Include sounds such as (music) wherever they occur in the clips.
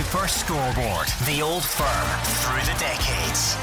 Super Scoreboard. The old firm through the decades.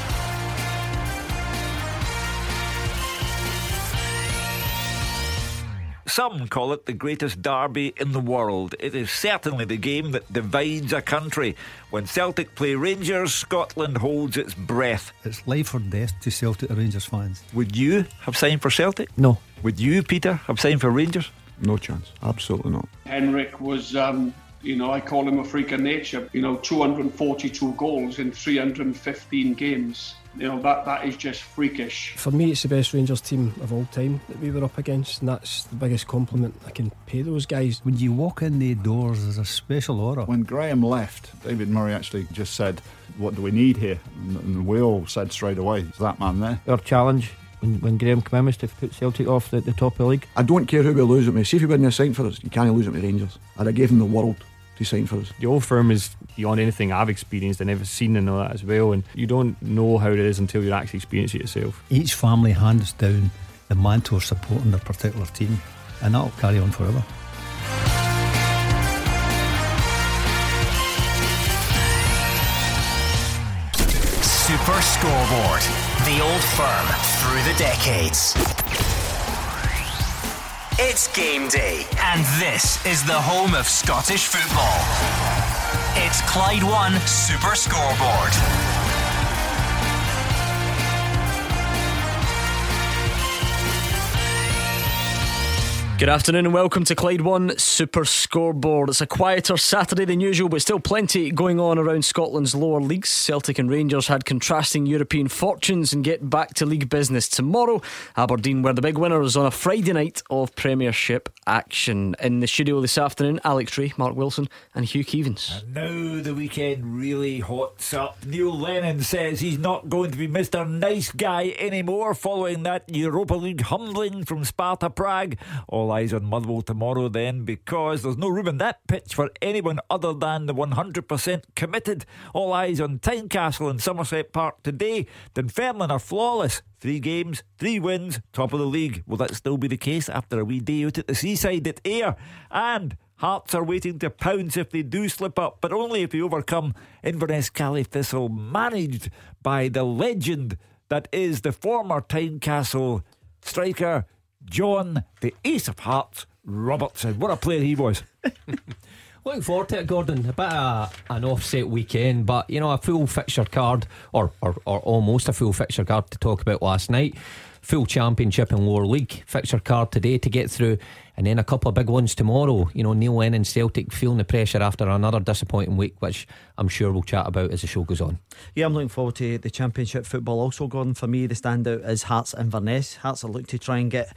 Some call it the greatest derby in the world. It is certainly the game that divides a country. When Celtic play Rangers, Scotland holds its breath. It's life or death to Celtic Rangers fans. Would you have signed for Celtic? No. Would you, Peter, have signed for Rangers? No chance. Absolutely not. Henrik was, um, you know, I call him a freak of nature. You know, 242 goals in 315 games. You know, that, that is just freakish. For me, it's the best Rangers team of all time that we were up against, and that's the biggest compliment I can pay those guys. When you walk in the doors, there's a special aura. When Graham left, David Murray actually just said, What do we need here? And we all said straight away, Is that man there? Our challenge when, when Graham came in was to put Celtic off the, the top of the league. I don't care who we lose it me. See if he wouldn't have signed for us, you can't lose it with Rangers. I'd have gave him the world to sign for us. The old firm is beyond anything I've experienced and ever seen and all that as well. And you don't know how it is until you actually experience it yourself. Each family hands down the mantle of supporting their particular team, and that'll carry on forever. Super Scoreboard. The old firm through the decades. It's game day, and this is the home of Scottish football. It's Clyde One Super Scoreboard. Good afternoon and welcome to Clyde One Super Scoreboard. It's a quieter Saturday than usual, but still plenty going on around Scotland's lower leagues. Celtic and Rangers had contrasting European fortunes and get back to league business tomorrow. Aberdeen were the big winners on a Friday night of Premiership action. In the studio this afternoon, Alex Tree, Mark Wilson, and Hugh Keevins. And now the weekend really hots up. Neil Lennon says he's not going to be Mr. Nice Guy anymore following that Europa League humbling from Sparta Prague. All eyes on Motherwell tomorrow then because there's no room in that pitch for anyone other than the 100% committed. All eyes on Tynecastle and Somerset Park today. Dunfermline are flawless. Three games, three wins, top of the league. Will that still be the case after a wee day out at the seaside at Ayr? And Hearts are waiting to pounce if they do slip up, but only if they overcome Inverness Caley Thistle, managed by the legend that is the former Tynecastle striker John, the Ace of Hearts, Robertson. What a player he was. (laughs) Looking forward to it, Gordon. A bit of an offset weekend, but you know, a full fixture card, or, or, or almost a full fixture card to talk about last night. Full championship and lower league fixture card today to get through, and then a couple of big ones tomorrow. You know, Neil Lennon Celtic feeling the pressure after another disappointing week, which I'm sure we'll chat about as the show goes on. Yeah, I'm looking forward to the championship football. Also, Gordon, for me, the standout is Hearts Inverness. Hearts are looking to try and get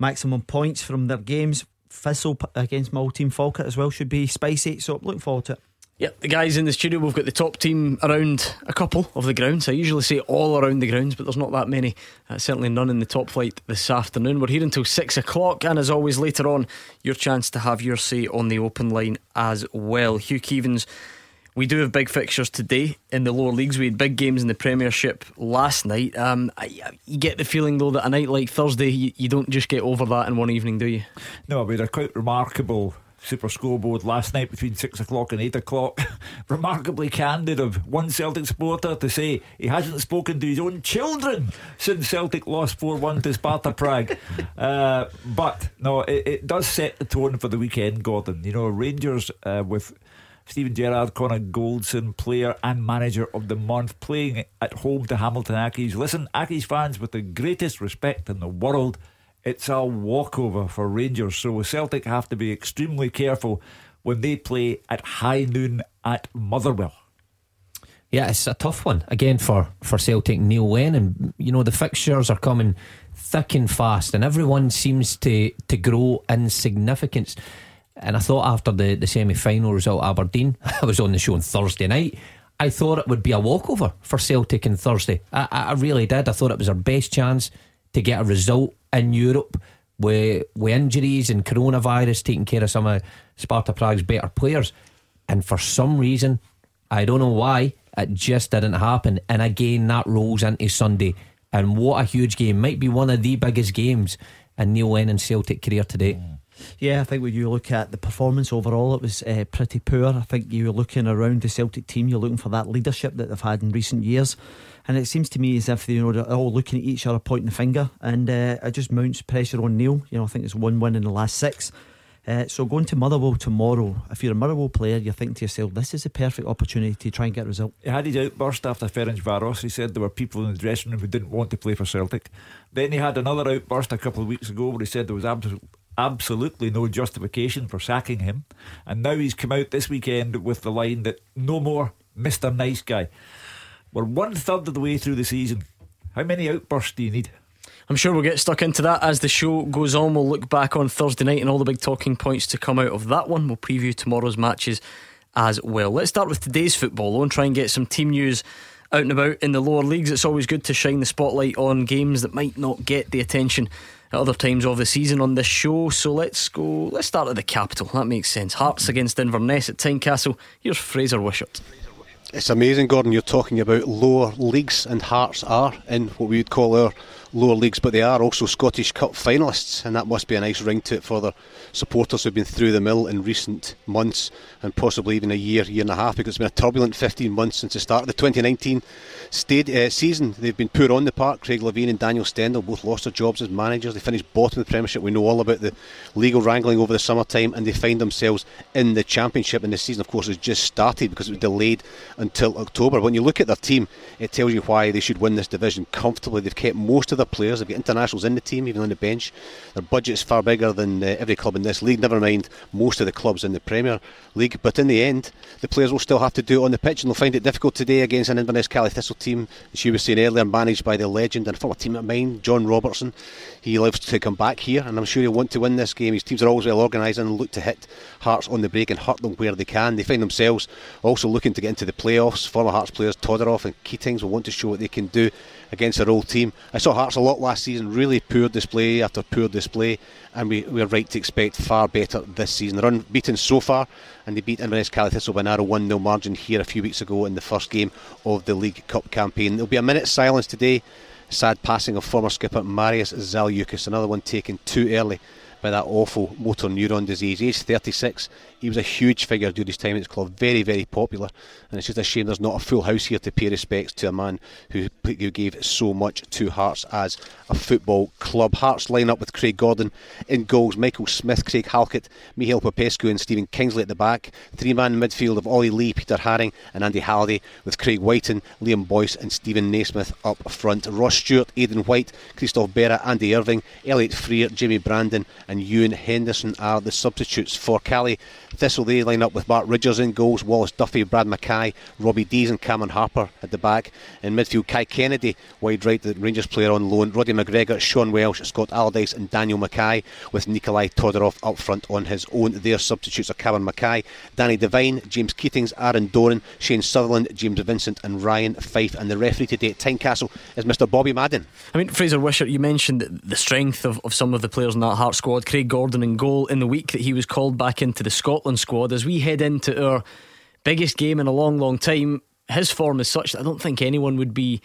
maximum points from their games. Thistle against my team Falkirk as well should be spicy. So looking forward to it. Yep, the guys in the studio, we've got the top team around a couple of the grounds. I usually say all around the grounds, but there's not that many. Uh, certainly none in the top flight this afternoon. We're here until six o'clock, and as always, later on, your chance to have your say on the open line as well. Hugh Keevins, we do have big fixtures today in the lower leagues. We had big games in the Premiership last night. Um, you get the feeling, though, that a night like Thursday, you, you don't just get over that in one evening, do you? No, we had a quite remarkable super scoreboard last night between six o'clock and eight o'clock. (laughs) Remarkably candid of one Celtic supporter to say he hasn't spoken to his own children since Celtic lost 4 1 to Sparta Prague. (laughs) Uh, but no, it, it, does set the tone for the weekend, Gordon. You know, Rangers uh, with. Steven Gerrard, Connor Goldson, player and manager of the month, playing at home to Hamilton Accies. Listen, Accies fans, with the greatest respect in the world, it's a walkover for Rangers. So Celtic have to be extremely careful when they play at high noon at Motherwell. Yeah, it's a tough one again for for Celtic. Neil Lennon, you know the fixtures are coming thick and fast, and everyone seems to to grow in significance. And I thought after the, the semi final result Aberdeen, (laughs) I was on the show on Thursday night. I thought it would be a walkover for Celtic on Thursday. I, I really did. I thought it was our best chance to get a result in Europe with, with injuries and coronavirus taking care of some of Sparta Prague's better players. And for some reason, I don't know why, it just didn't happen. And again, that rolls into Sunday. And what a huge game. Might be one of the biggest games in Neil Lennon's Celtic career today. Yeah, I think when you look at the performance overall, it was uh, pretty poor. I think you're looking around the Celtic team, you're looking for that leadership that they've had in recent years. And it seems to me as if you know they're all looking at each other, pointing the finger, and uh, it just mounts pressure on Neil. You know, I think it's one win in the last six. Uh, so going to Motherwell tomorrow, if you're a Motherwell player, you're thinking to yourself, this is a perfect opportunity to try and get a result. He had his outburst after Ferencvaros. He said there were people in the dressing room who didn't want to play for Celtic. Then he had another outburst a couple of weeks ago where he said there was absolutely absolutely no justification for sacking him. And now he's come out this weekend with the line that no more Mr. Nice Guy. We're one third of the way through the season. How many outbursts do you need? I'm sure we'll get stuck into that as the show goes on. We'll look back on Thursday night and all the big talking points to come out of that one. We'll preview tomorrow's matches as well. Let's start with today's football though and try and get some team news out and about in the lower leagues. It's always good to shine the spotlight on games that might not get the attention other times of the season on this show. So let's go. Let's start at the capital. That makes sense. Hearts against Inverness at Tynecastle. Here's Fraser Wishart. It's amazing, Gordon. You're talking about lower leagues, and Hearts are in what we would call our lower leagues, but they are also Scottish Cup finalists, and that must be a nice ring to it for their supporters who've been through the mill in recent months and possibly even a year, year and a half, because it's been a turbulent 15 months since the start of the 2019 stayed, uh, season. They've been poor on the park. Craig Levein and Daniel Stendel both lost their jobs as managers. They finished bottom of the Premiership. We know all about the legal wrangling over the summertime, and they find themselves in the Championship. And the season, of course, has just started because it was delayed until October. When you look at their team, it tells you why they should win this division comfortably. They've kept most of their players. They've got internationals in the team, even on the bench. Their budget's far bigger than uh, every club in this league. Never mind most of the clubs in the Premier League. But in the end, the players will still have to do it on the pitch, and they'll find it difficult today against an Inverness Caley Thistle team, as you were saying earlier, managed by the legend and former team of mine, John Robertson. He loves to come back here, and I'm sure he'll want to win this game. His teams are always well organised and look to hit Hearts on the break and hurt them where they can. They find themselves also looking to get into the playoffs. Former Hearts players Todorov and Keatings will want to show what they can do against their old team. I saw Hearts a lot last season, really poor display after poor display, and we, we are right to expect far better this season. They're unbeaten so far, and they beat Inverness Caley Thistle by a narrow 1 0 margin here a few weeks ago in the first game of the League Cup campaign. There'll be a minute's silence today. Sad passing of former skipper Marius Zaliukas, another one taken too early by that awful motor neuron disease. Age 36, he was a huge figure during his time at his club, very, very popular. And it's just a shame there's not a full house here to pay respects to a man who, who gave so much to Hearts as a football club. Hearts line up with Craig Gordon in goals, Michael Smith, Craig Halkett, Mihail Popescu, and Stephen Kingsley at the back. Three man midfield of Ollie Lee, Peter Haring, and Andy Halliday, with Craig Wighton, Liam Boyce, and Steven Naismith up front. Ross Stewart, Aidan White, Christophe Berra, Andy Irving, Elliott Frear, Jamie Brandon, and Ewan Henderson are the substitutes for Caley. Thistle they line up with Mark Ridgers in goals, Wallace Duffy, Brad Mackay, Robbie Deas, and Cameron Harper at the back. In midfield, Kai Kennedy, wide right, the Rangers player on loan, Roddy McGregor, Sean Welsh, Scott Allardyce, and Daniel Mackay, with Nikolai Todorov up front on his own. Their substitutes are Cameron Mackay, Danny Devine, James Keatings, Aaron Doran, Shane Sutherland, James Vincent, and Ryan Fife. And the referee today at Tynecastle is Mr. Bobby Madden. I mean, Fraser Wishart, you mentioned the strength of, of some of the players in that Heart squad. Craig Gordon in goal in the week that he was called back into the Scotland squad. As we head into our biggest game in a long, long time, his form is such that I don't think anyone would be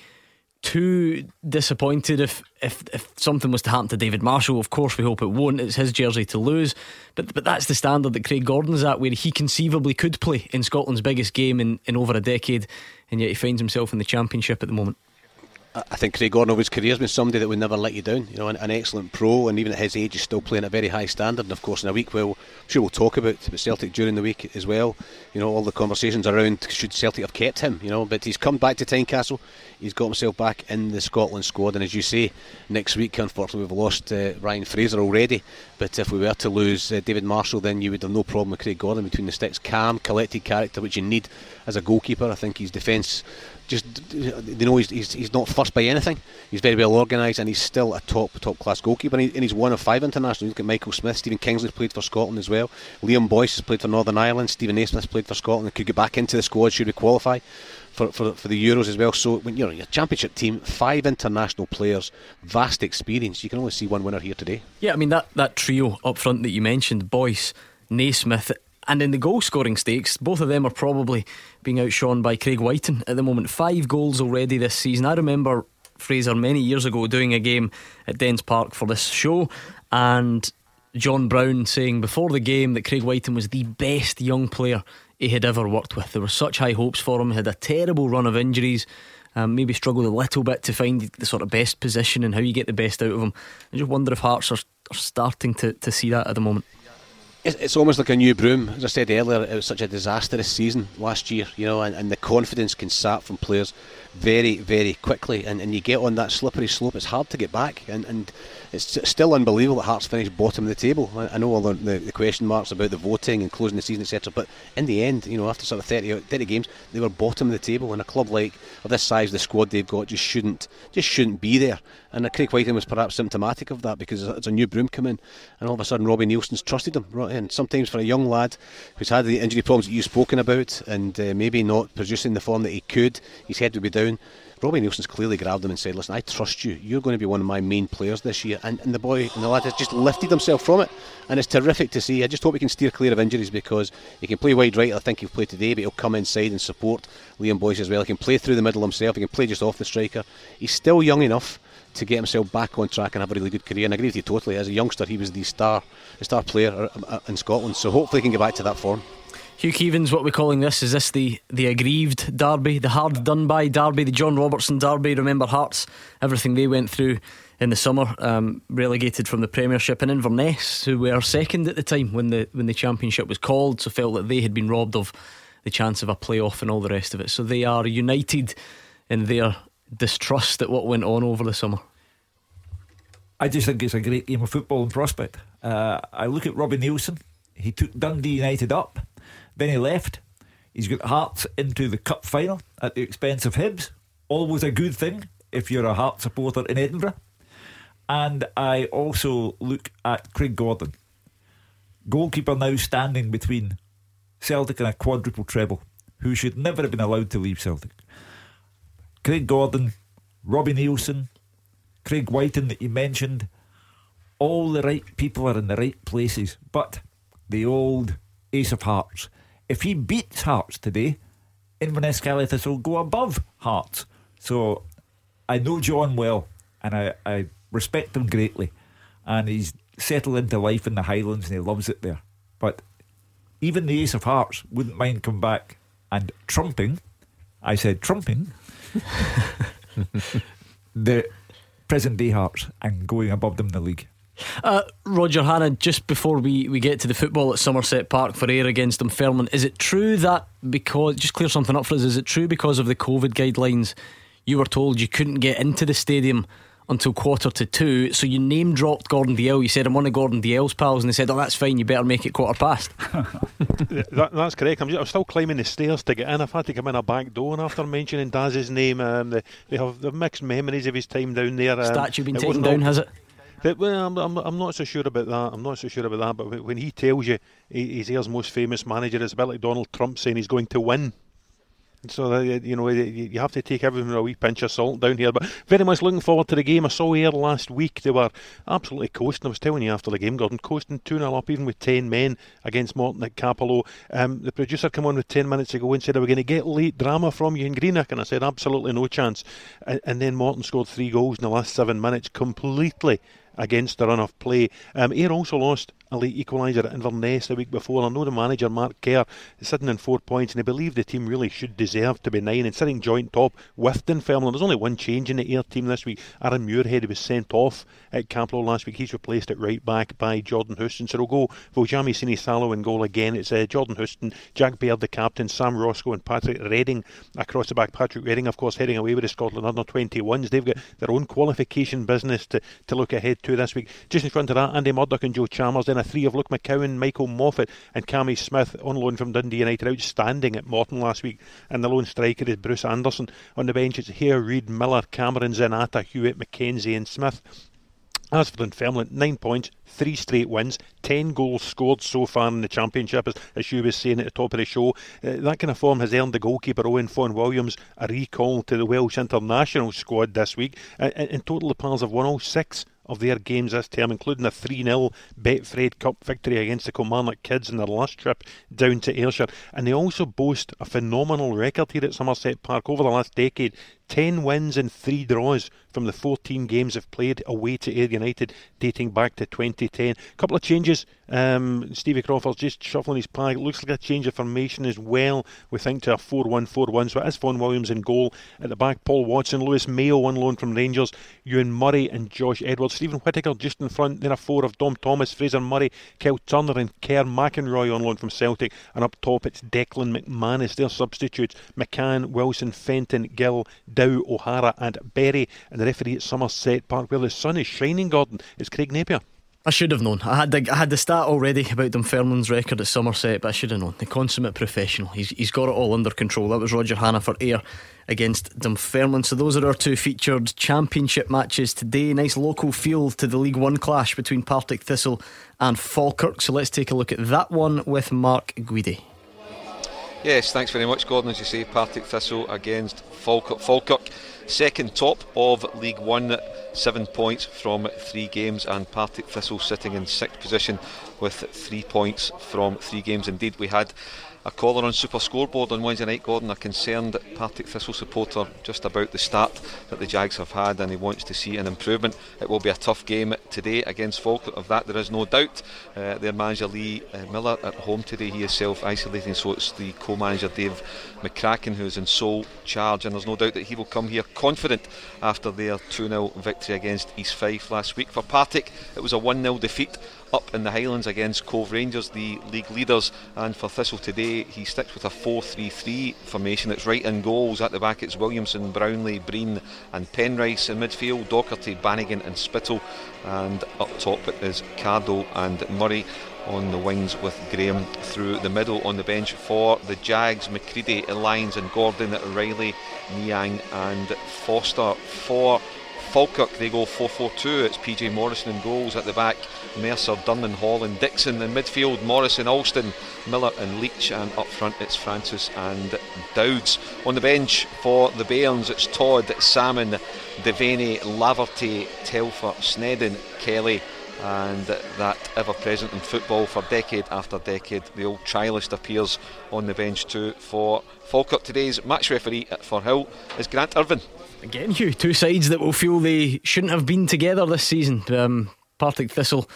too disappointed if, if if something was to happen to David Marshall. Of course, we hope it won't. It's his jersey to lose, but but that's the standard that Craig Gordon's at, where he conceivably could play in Scotland's biggest game in, in over a decade, and yet he finds himself in the Championship at the moment. I think Craig his career has been somebody that would never let you down. You know, an, an, excellent pro, and even at his age, he's still playing at a very high standard. And of course, in a week, well, I'm sure we'll talk about, about Celtic during the week as well. You know, all the conversations around should Celtic have kept him. You know, but he's come back to Tynecastle. He's got himself back in the Scotland squad, and as you say, next week, unfortunately, we've lost uh, Ryan Fraser already. But if we were to lose uh, David Marshall, then you would have no problem with Craig Gordon between the sticks. Calm, collected character, which you need as a goalkeeper. I think his defence just they know he's, he's, he's not fussed by anything. He's very well organised and he's still a top top class goalkeeper. And, he, and he's one of five internationals. Look at Michael Smith, Stephen Kingsley's played for Scotland as well. Liam Boyce has played for Northern Ireland. Steven Naismith's played for Scotland. Could get back into the squad should we qualify for, for, for the Euros as well. So when you're your championship team, five international players, vast experience. You can only see one winner here today. Yeah, I mean that that trio up front that you mentioned, Boyce, Naismith, and in the goal scoring stakes, both of them are probably being outshone by Craig Wighton at the moment. Five goals already this season. I remember Fraser many years ago doing a game at Dens Park for this show, and John Brown saying before the game that Craig Wighton was the best young player he had ever worked with. There were such high hopes for him. He had a terrible run of injuries. Um, maybe struggled a little bit to find the sort of best position and how you get the best out of him. I just wonder if Hearts are, are starting to, to see that at the moment. It's, almost like a new broom. As I said earlier, it was such a disastrous season last year, you know, and, and the confidence can sap from players very, very quickly, and, and you get on that slippery slope. It's hard to get back, and, and it's still unbelievable that Hearts finished bottom of the table. I, know all the, the, question marks about the voting and closing the season, etc. But in the end, you know, after sort of 30, 30 games, they were bottom of the table, and a club like of this size, the squad they've got just shouldn't just shouldn't be there. And Craig Wighton was perhaps symptomatic of that because it's a new broom come in, and all of a sudden Robbie Neilson's trusted him. And sometimes for a young lad who's had the injury problems that you've spoken about, and uh, maybe not producing the form that he could, his head would be down. Robbie Neilson's clearly grabbed him and said, "Listen, I trust you. You're going to be one of my main players this year." And, and the boy and the lad has just lifted himself from it, and it's terrific to see. I just hope he can steer clear of injuries because he can play wide right. I think he'll play today, but he'll come inside and support Liam Boyce as well. He can play through the middle himself. He can play just off the striker. He's still young enough to get himself back on track and have a really good career. And I agree with you totally. As a youngster, he was the star, the star player uh, uh, in Scotland. So hopefully, he can get back to that form. Hugh Keevins, what we're calling this is this the the aggrieved derby, the hard done by derby, the John Robertson derby. Remember Hearts, everything they went through in the summer, um, relegated from the Premiership, and Inverness, who were second at the time when the when the Championship was called, so felt that they had been robbed of the chance of a playoff and all the rest of it. So they are united in their distrust at what went on over the summer. I just think it's a great game of football and prospect. Uh, I look at Robbie Neilson. He took Dundee United up then he left. He's got Hearts into the cup final at the expense of Hibs. Always a good thing if you're a Heart supporter in Edinburgh. And I also look at Craig Gordon, goalkeeper now standing between Celtic and a quadruple treble, who should never have been allowed to leave Celtic. Craig Gordon, Robbie Neilson, Craig Wighton that you mentioned, all the right people are in the right places, but the old Ace of Hearts if he beats Hearts today, Inverness Caley Thistle will go above Hearts. So I know John well and I, I respect him greatly. And he's settled into life in the Highlands and he loves it there. But even the Ace of Hearts wouldn't mind coming back and trumping, I said trumping, (laughs) the present day Hearts and going above them in the league. Uh, Roger Hannah, just before we, we get to the football at Somerset Park for Ayr against Dunfermline, is it true that because, just clear something up for us, is it true because of the COVID guidelines you were told you couldn't get into the stadium until quarter to two, so you name dropped Gordon Dalziel. You said I'm one of Gordon Dalziel's pals, and they said, "Oh, that's fine. You better make it quarter past." (laughs) that, that's correct. I'm, just, I'm, still climbing the stairs to get in. I've had to come in a back door, and after mentioning Daz's name, um, they, they have they've mixed memories of his time down there. Um, Statue been taken down, has it? But, well, I'm, I'm, I'm, not so sure about that. I'm not so sure about that. But when he tells you he's Ayr's most famous manager, it's a bit like Donald Trump saying he's going to win. So uh, you know you have to take everything with a wee pinch of salt down here. But very much looking forward to the game. I saw Ayr last week. They were absolutely coasting. I was telling you after the game, Gordon, coasting 2 0 up, even with 10 men against Morton at Cappielow. Um, the producer came on with 10 minutes ago and said, Are we going to get late drama from you in Greenock? And I said, Absolutely no chance. And then Morton scored three goals in the last seven minutes, completely against the run of play. Um, Ayr also lost a late equaliser at Inverness the week before. I know the manager, Mark Kerr, is sitting in four points, and I believe the team really should deserve to be nine and sitting joint top with Dunfermline. There's only one change in the Ayr team this week. Aaron Muirhead was sent off at Cappielow last week. He's replaced at right back by Jordan Houston. So it'll go Viljami Sinisalo in goal again. It's uh, Jordan Houston, Jack Baird, the captain, Sam Roscoe, and Patrick Redding across the back. Patrick Redding, of course, heading away with the Scotland under 21s. They've got their own qualification business to, to look ahead to this week. Just in front of that, Andy Murdoch and Joe Chalmers. Then a three of Luke McCowan. Michael Moffat, and Cammy Smith on loan from Dundee United, outstanding at Morton last week. And the lone striker is Bruce Anderson. On the bench, it's here Reid, Miller, Cameron, Zanatta, Hewitt, McKenzie, and Smith. As for Dunfermline, nine points, three straight wins, ten goals scored so far in the championship, as, as you was saying at the top of the show. Uh, that kind of form has earned the goalkeeper Owain Fon Williams a recall to the Welsh international squad this week. Uh, in total, the Pars have won all six of their games this term, including a 3 0 Betfred Cup victory against the Kilmarnock Kids in their last trip down to Ayrshire. And they also boast a phenomenal record here at Somerset Park over the last decade 10 wins and 3 draws from the 14 games they've played away to Ayr United dating back to 2010. A couple of changes. Um, Stevie Crawford's just shuffling his pack. Looks like a change of formation as well. We think to a 4 1 4 1. So it is Fon Williams in goal. At the back, Paul Watson, Lewis Mayo on loan from Rangers, Ewan Murray and Josh Edwards. Stephen Whittaker just in front. Then a four of Dom Thomas, Fraser Murray, Kyle Turner, and Kerr McInroy on loan from Celtic. And up top, it's Declan McManus. Their substitutes McCann, Wilson, Fenton, Gill, Dow, O'Hara, and Berry. And the referee at Somerset Park, where the sun is shining, Gordon, it's Craig Napier. I should have known. I had the, I had the stat already about Dunfermline's record at Somerset, but I should have known. The consummate professional. He's, he's got it all under control. That was Roger Hannah for Ayr against Dunfermline. So those are our two featured championship matches today. Nice local feel to the League One clash between Partick Thistle and Falkirk. So let's take a look at that one with Mark Guidi. Yes, thanks very much, Gordon. As you say, Partick Thistle against Falkirk. Falkirk second top of League One, seven points from three games, and Partick Thistle sitting in sixth position with three points from three games. Indeed, we had a caller on Super Scoreboard on Wednesday night, Gordon, a concerned Partick Thistle supporter just about the start that the Jags have had, and he wants to see an improvement. It will be a tough game today against Falkirk, of that there is no doubt. Uh, their manager Lee uh, Miller at home today, he is self isolating, so it's the co manager Dave McCracken who's in sole charge, and there's no doubt that he will come here confident after their 2 0 victory against East Fife last week. For Partick, it was a 1 0 defeat up in the Highlands against Cove Rangers, the league leaders. And for Thistle today, he sticks with a 4 3 3 formation. It's right in goals. At the back, it's Williamson, Brownlee, Breen, and Penrice. In midfield, Docherty, Bannigan, and Spittal. And up top, it is Cardo and Murray on the wings with Graham through the middle on the bench for the Jags, McCready, Lyons and Gordon, Riley, Niang and Foster for Falkirk they go 4-4-2 it's PJ Morrison in goals at the back Mercer, Dunn Hall and Dixon in midfield Morrison, Alston, Miller and Leach and up front it's Francis and Dowds on the bench for the Bairns it's Todd, Sammon Devaney, Laverty, Telfer, Snedden, Kelly and that ever present in football for decade after decade. The old trialist appears on the bench too for Falkirk. Today's match referee at Firhill is Grant Irvine. Again, you two sides that will feel they shouldn't have been together this season. Um, Partick Thistle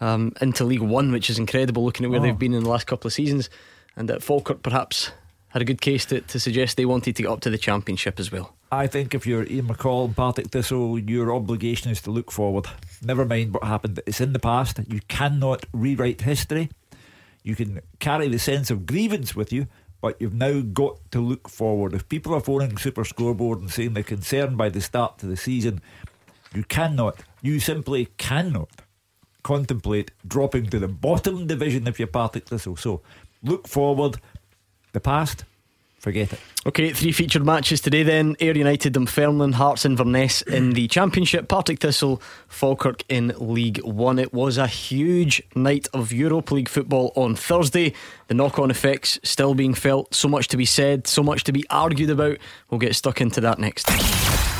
um, into League One, which is incredible looking at where oh. they've been in the last couple of seasons, and that Falkirk perhaps had a good case to, to suggest they wanted to get up to the Championship as well. I think if you're Ian McCall and Partick Thistle, your obligation is to look forward. Never mind what happened. It's in the past. You cannot rewrite history. You can carry the sense of grievance with you, but you've now got to look forward. If people are phoning Super Scoreboard and saying they're concerned by the start to the season, you cannot, you simply cannot contemplate dropping to the bottom division if you're Partick Thistle. So look forward. The past, forget it. Okay, three featured matches today then. Ayr United, Dunfermline, Hearts Inverness in the Championship, Partick Thistle, Falkirk in League One. It was a huge night of Europa League football on Thursday. The knock on effects still being felt. So much to be said, so much to be argued about. We'll get stuck into that next.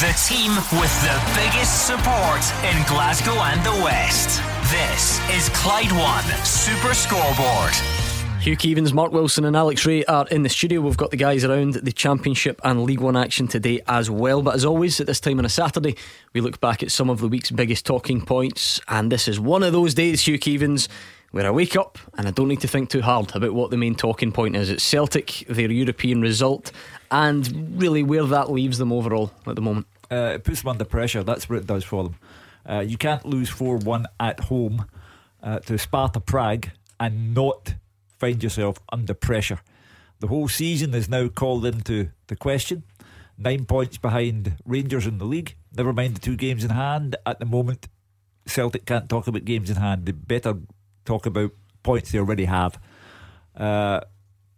The team with the biggest support in Glasgow and the West. This is Clyde One Super Scoreboard. Hugh Keevins, Mark Wilson, and Alex Rae are in the studio. We've got the guys around the Championship and League One action today as well. But as always, at this time on a Saturday, we look back at some of the week's biggest talking points. And this is one of those days, Hugh Keevins, where I wake up and I don't need to think too hard about what the main talking point is. It's Celtic, their European result, and really where that leaves them overall at the moment. Uh, it puts them under pressure. That's what it does for them. Uh, you can't lose 4 1 at home uh, to Sparta Prague and not find yourself under pressure. The whole season is now called into the question. Nine points behind Rangers in the league. Never mind the two games in hand. At the moment, Celtic can't talk about games in hand. They better talk about points they already have. Uh,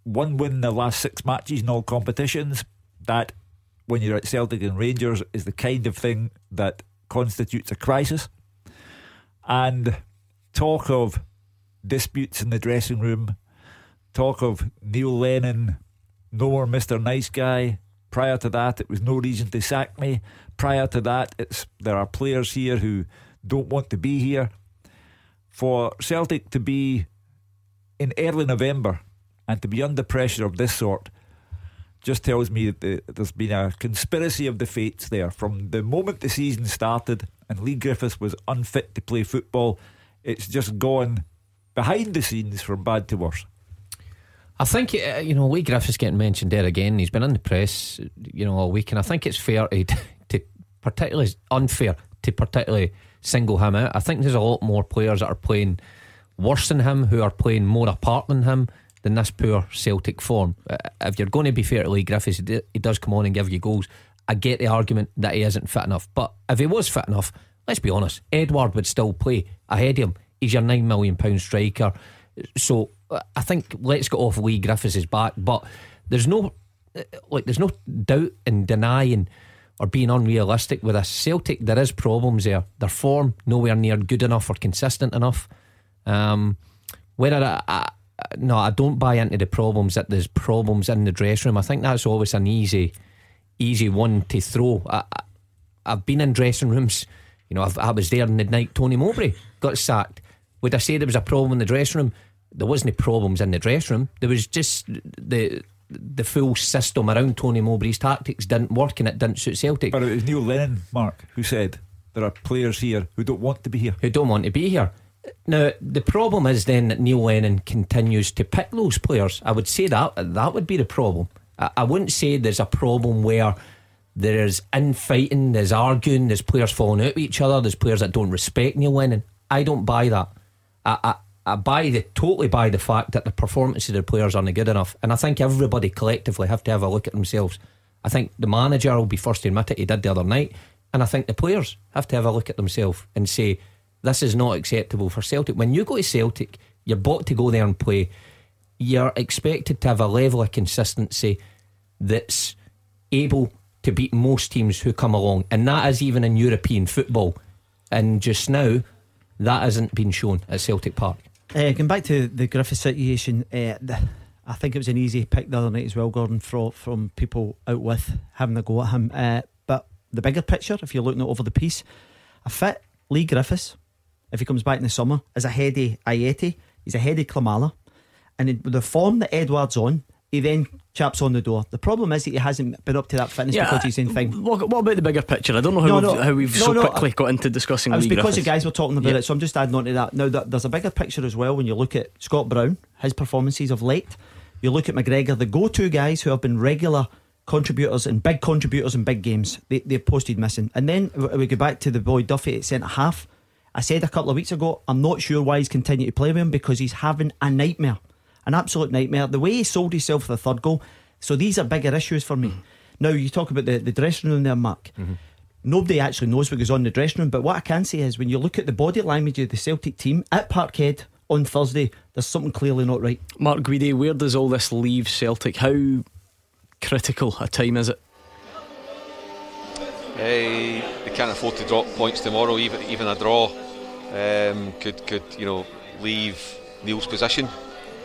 one win in the last six matches in all competitions. That, when you're at Celtic and Rangers, is the kind of thing that constitutes a crisis. And talk of disputes in the dressing room, talk of Neil Lennon, no more Mr. Nice Guy. Prior to that, it was no reason to sack me. Prior to that, it's there are players here who don't want to be here. For Celtic to be in early November and to be under pressure of this sort, just tells me that there's been a conspiracy of the fates there. From the moment the season started and Leigh Griffiths was unfit to play football, it's just gone behind the scenes from bad to worse. I think uh, you know Leigh Griffiths getting mentioned there again. He's been in the press, you know, all week, and I think it's fair to, (laughs) to particularly unfair to particularly single him out. I think there's a lot more players that are playing worse than him, who are playing more apart than him than this poor Celtic form. Uh, if you're going to be fair to Leigh Griffiths, he does come on and give you goals. I get the argument that he isn't fit enough, but if he was fit enough, let's be honest, Edouard would still play ahead of him. He's your nine million pound striker, so uh, I think let's get off Leigh Griffiths' back. But there's no uh, like there's no doubt in denying or being unrealistic with a Celtic. There is problems there. Their form nowhere near good enough or consistent enough. Um, whether I, I, no, I don't buy into the problems that there's problems in the dressing room. I think that's always an easy, easy one to throw. I, have been in dressing rooms. You know, I've, i was there in the night Tony Mowbray got sacked. Would I say there was a problem in the dressing room? There wasn't any problems in the dressing room. There was just the the full system around Tony Mowbray's tactics didn't work and it didn't suit Celtic. But it was Neil Lennon, Mark, who said there are players here who don't want to be here. Who don't want to be here. Now, the problem is then that Neil Lennon continues to pick those players. I would say that that would be the problem. I, I wouldn't say there's a problem where there is infighting, there's arguing, there's players falling out with each other, there's players that don't respect Neil Lennon. I don't buy that. I, I, I buy the totally buy the fact that the performances of the players aren't good enough, and I think everybody collectively have to have a look at themselves. I think the manager will be first to admit it. He did the other night, and I think the players have to have a look at themselves and say this is not acceptable for Celtic. When you go to Celtic, you're bought to go there and play. You're expected to have a level of consistency that's able to beat most teams who come along, and that is even in European football. And just now, that hasn't been shown at Celtic Park. Uh, going back to the Griffith situation, uh, the, I think it was an easy pick the other night as well, Gordon, from, from people out with having a go at him. Uh, but the bigger picture, if you're looking at over the piece, a fit Leigh Griffiths if he comes back in the summer, is ahead of Ajeti, he's ahead of Klimala. And with the form that Edouard's on, he then chaps on the door. The problem is that he hasn't been up to that fitness yeah, because he's in uh, thing. What, what, about the bigger picture? I don't know how, no, we've, how we've no, so no, quickly got into discussing. It was because Griffiths. you guys were talking about it, so I'm just adding on to that. Now, there's a bigger picture as well when you look at Scott Brown, his performances of late. You look at McGregor, the go-to guys who have been regular contributors and big contributors in big games. They, they've posted missing, and then we go back to the boy Duffy at centre half I said a couple of weeks ago, I'm not sure why he's continuing to play with him because he's having a nightmare, an absolute nightmare. The way he sold himself for the third goal. So these are bigger issues for me. Mm-hmm. Now, you talk about the, the dressing room there, Mark. Mm-hmm. Nobody actually knows what goes on in the dressing room, but what I can say is when you look at the body language of the Celtic team at Parkhead on Thursday, there's something clearly not right. Mark Guidi, where does all this leave Celtic? How critical a time is it? Hey, they can't afford to drop points tomorrow, even even a draw um, could could you know leave Neil's position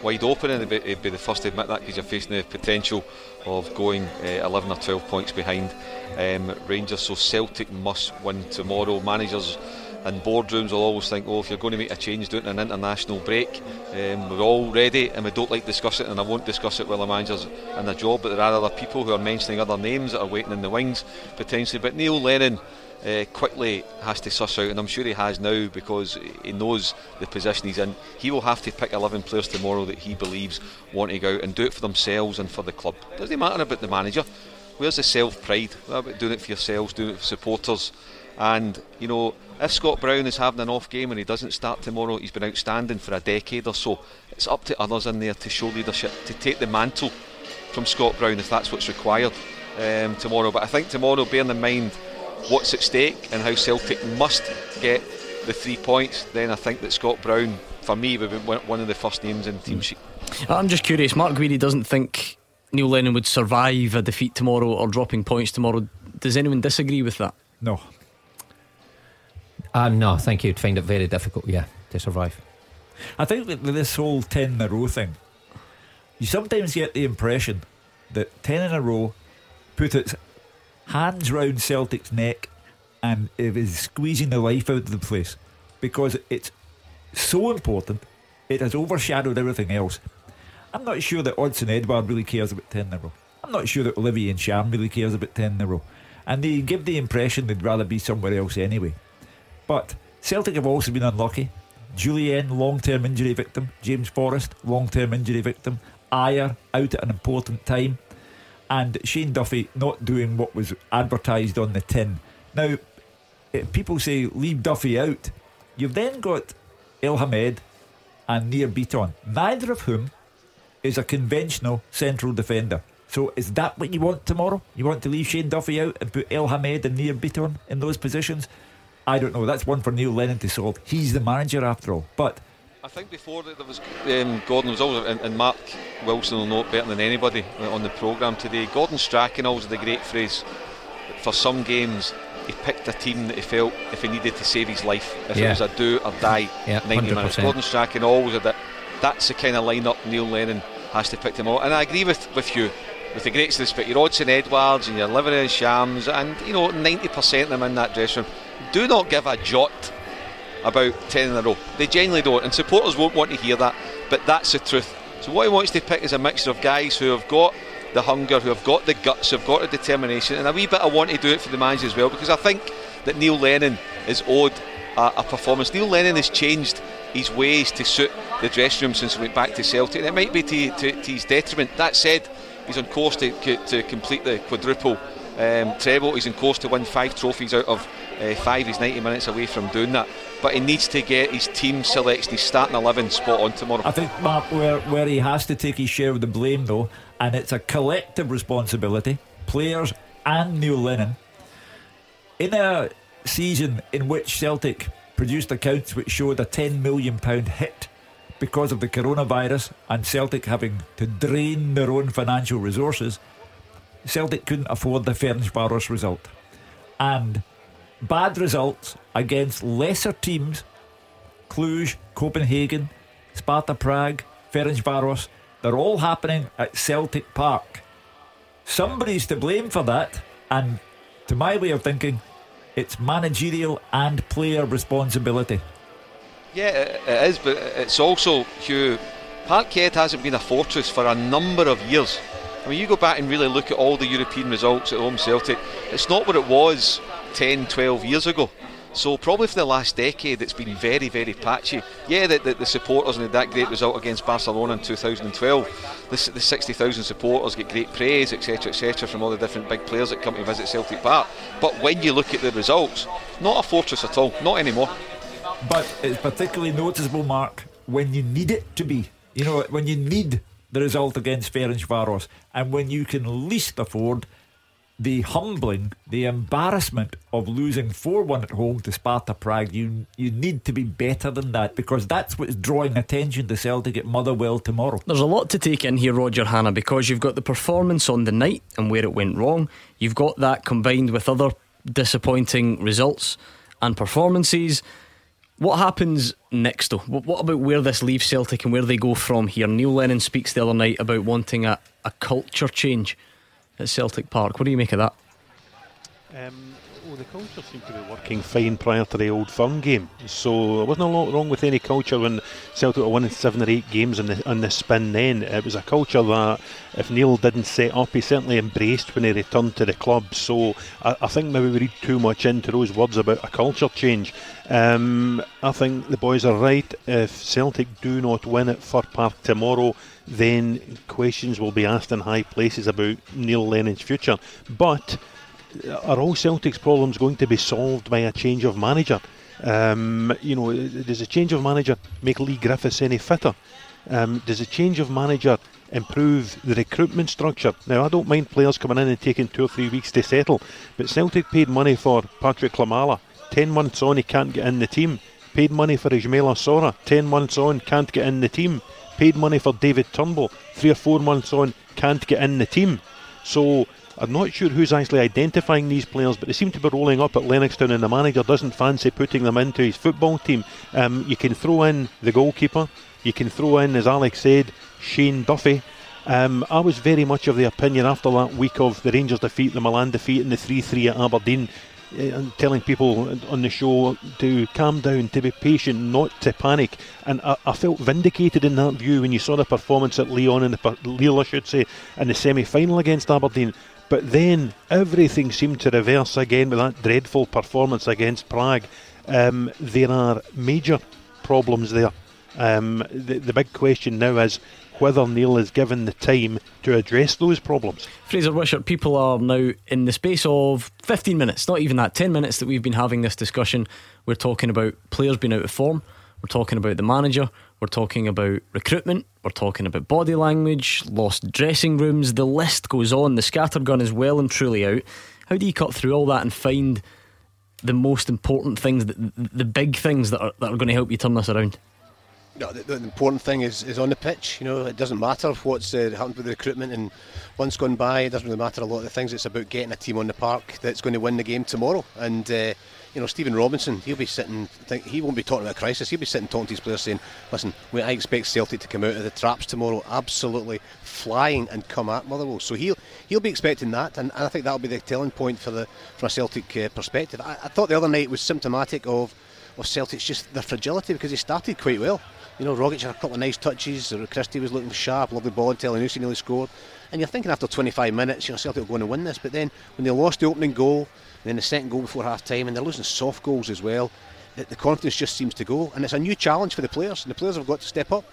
wide open, and he'd be, the first to admit that because you're facing the potential of going uh, 11 or 12 points behind um, Rangers. So Celtic must win tomorrow. Managers and boardrooms will always think, oh, if you're going to make a change, do it in an international break. Um, we're all ready, and we don't like discuss it, and I won't discuss it with the manager's in the job. But there are other people who are mentioning other names that are waiting in the wings potentially. But Neil Lennon uh, quickly has to suss out, and I'm sure he has now because he knows the position he's in. He will have to pick 11 players tomorrow that he believes want to go out and do it for themselves and for the club. Doesn't matter about the manager. Where's the self pride? What about doing it for yourselves, doing it for supporters. And you know, if Scott Brown is having an off game and he doesn't start tomorrow, he's been outstanding for a decade or so. It's up to others in there to show leadership, to take the mantle from Scott Brown if that's what's required um, tomorrow. But I think tomorrow, bearing in mind what's at stake and how Celtic must get the three points, then I think that Scott Brown, for me, would be one of the first names in the team sheet. I'm just curious. Mark Guidi doesn't think Neil Lennon would survive a defeat tomorrow or dropping points tomorrow. Does anyone disagree with that? No. Um, no, I think he'd find it very difficult, yeah, to survive. I think that this whole 10 in a row thing, you sometimes get the impression that 10 in a row put its hands round Celtic's neck and it is squeezing the life out of the place because it's so important. It has overshadowed everything else. I'm not sure that Odsonne Edouard really cares about 10 in a row. I'm not sure that Olivier Ntcham really cares about 10 in a row. And they give the impression they'd rather be somewhere else anyway. But Celtic have also been unlucky. Jullien, long term injury victim. James Forrest, long term injury victim. Ajer, out at an important time. And Shane Duffy not doing what was advertised on the tin. Now, if people say leave Duffy out, you've then got El Hamed and Nir Bitton, neither of whom is a conventional central defender. So is that what you want tomorrow? You want to leave Shane Duffy out and put El Hamed and Nir Bitton in those positions? I don't know. That's one for Neil Lennon to solve. He's the manager after all. But think before that there was um, Gordon was always and, and, Mark Wilson will know it better than anybody on the programme today. Gordon Strachan always had the great phrase for some games he picked a team that he felt if he needed to save his life, if yeah. it was a do or die yeah, 90 minutes. Gordon Strachan always had that. That's the kind of lineup Neil Lennon has to pick them all. And I agree with, with you, with the greatest respect, your Odsonne Edouards and your Olivier Ntchams, and you know 90% of them in that dressing room do not give a jot about 10 in a row. They genuinely don't, and supporters won't want to hear that, but that's the truth. So, what he wants to pick is a mixture of guys who have got the hunger, who have got the guts, who have got the determination, and a wee bit I want to do it for the manager as well, because I think that Neil Lennon is owed a, a performance. Neil Lennon has changed his ways to suit the dressing room since he went back to Celtic, and it might be to, to, to his detriment. That said, he's on course to, to complete the quadruple um, treble. He's on course to win five trophies out of uh, five. He's 90 minutes away from doing that. But he needs to get his team selection, his starting 11 spot on tomorrow. I think, Mark, where, where he has to take his share of the blame, though, and it's a collective responsibility, players and Neil Lennon. In a season in which Celtic produced accounts which showed a £10 million hit because of the coronavirus and Celtic having to drain their own financial resources, Celtic couldn't afford the Ferencvaros result. And bad results against lesser teams Cluj, Copenhagen, Sparta Prague, Ferencvaros they're all happening at Celtic Park. Somebody's to blame for that, and to my way of thinking, it's managerial and player responsibility. Yeah, it is, but it's also, Hugh, Parkhead hasn't been a fortress for a number of years. I mean, you go back and really look at all the European results at home Celtic, it's not what it was 10, 12 years ago. So probably for the last decade, it's been very, very patchy. Yeah, the, the, the supporters and that great result against Barcelona in 2012. The, the 60,000 supporters get great praise, etc., etc., from all the different big players that come to visit Celtic Park. But when you look at the results, not a fortress at all, not anymore. But it's particularly noticeable, Mark, when you need it to be. You know, when you need the result against Ferencvaros, and when you can least afford the humbling, the embarrassment of losing 4 1 at home to Sparta Prague. You you need to be better than that because that's what's drawing attention to Celtic at Motherwell tomorrow. There's a lot to take in here, Roger Hannah, because you've got the performance on the night and where it went wrong. You've got that combined with other disappointing results and performances. What happens next, though? What about where this leaves Celtic and where they go from here? Neil Lennon speaks the other night about wanting a, a culture change at Celtic Park. What do you make of that? Um, the culture seemed to be working fine prior to the Old Firm game, so there wasn't a lot wrong with any culture when Celtic were winning seven or eight games on the, on the spin then. It was a culture that, if Neil didn't set up, he certainly embraced when he returned to the club. So I, I think maybe we read too much into those words about a culture change. Um, I think the boys are right. If Celtic do not win at Fir Park tomorrow, then questions will be asked in high places about Neil Lennon's future. But are all Celtic's problems going to be solved by a change of manager? Um, you know, does a change of manager make Leigh Griffiths any fitter? Um, does a change of manager improve the recruitment structure? Now, I don't mind players coming in and taking two or three weeks to settle, but Celtic paid money for Patrick Klimala. Ten months on, he can't get in the team. Paid money for Ismaila Soro. Ten months on, can't get in the team. Paid money for David Turnbull. Three or four months on, can't get in the team. So I'm not sure who's actually identifying these players, but they seem to be rolling up at Lennoxtown, and the manager doesn't fancy putting them into his football team. Um, you can throw in the goalkeeper, you can throw in, as Alex said, Shane Duffy. Um, I was very much of the opinion after that week of the Rangers defeat, the Milan defeat, and the 3 3 at Aberdeen and telling people on the show to calm down, to be patient, not to panic. And I, I felt vindicated in that view when you saw the performance at Leon in the Lille, I should say, in the semi-final against Aberdeen. But then everything seemed to reverse again with that dreadful performance against Prague. Um, there are major problems there. Um, the, the big question now is whether Neil is given the time to address those problems. Fraser Wishart, people are now in the space of 15 minutes, not even that, 10 minutes that we've been having this discussion. We're talking about players being out of form, we're talking about the manager, we're talking about recruitment, we're talking about body language, lost dressing rooms, the list goes on. The scattergun is well and truly out. How do you cut through all that and find the most important things, the, the big things that are, that are going to help you turn this around? No, the, the, important thing is, is on the pitch. You know, it doesn't matter what's uh, happened with the recruitment and once gone by. It doesn't really matter a lot of the things. It's about getting a team on the park that's going to win the game tomorrow. And uh, you know, Stephen Robinson, he'll be sitting. Think, he won't be talking about crisis. He'll be sitting talking to his players, saying, "Listen, I expect Celtic to come out of the traps tomorrow, absolutely flying and come at Motherwell." So he'll he'll be expecting that, and, and I think that'll be the telling point for the from a Celtic uh, perspective. I, I thought the other night was symptomatic of of Celtic's just their fragility because they started quite well. You know, Rogic had a couple of nice touches. Christie was looking sharp, lovely ball Elyounoussi nearly scored. And you're thinking after 25 minutes, you know, Celtic will go on and win this. But then when they lost the opening goal, then the second goal before half time, and they're losing soft goals as well, the, the confidence just seems to go. And it's a new challenge for the players, and the players have got to step up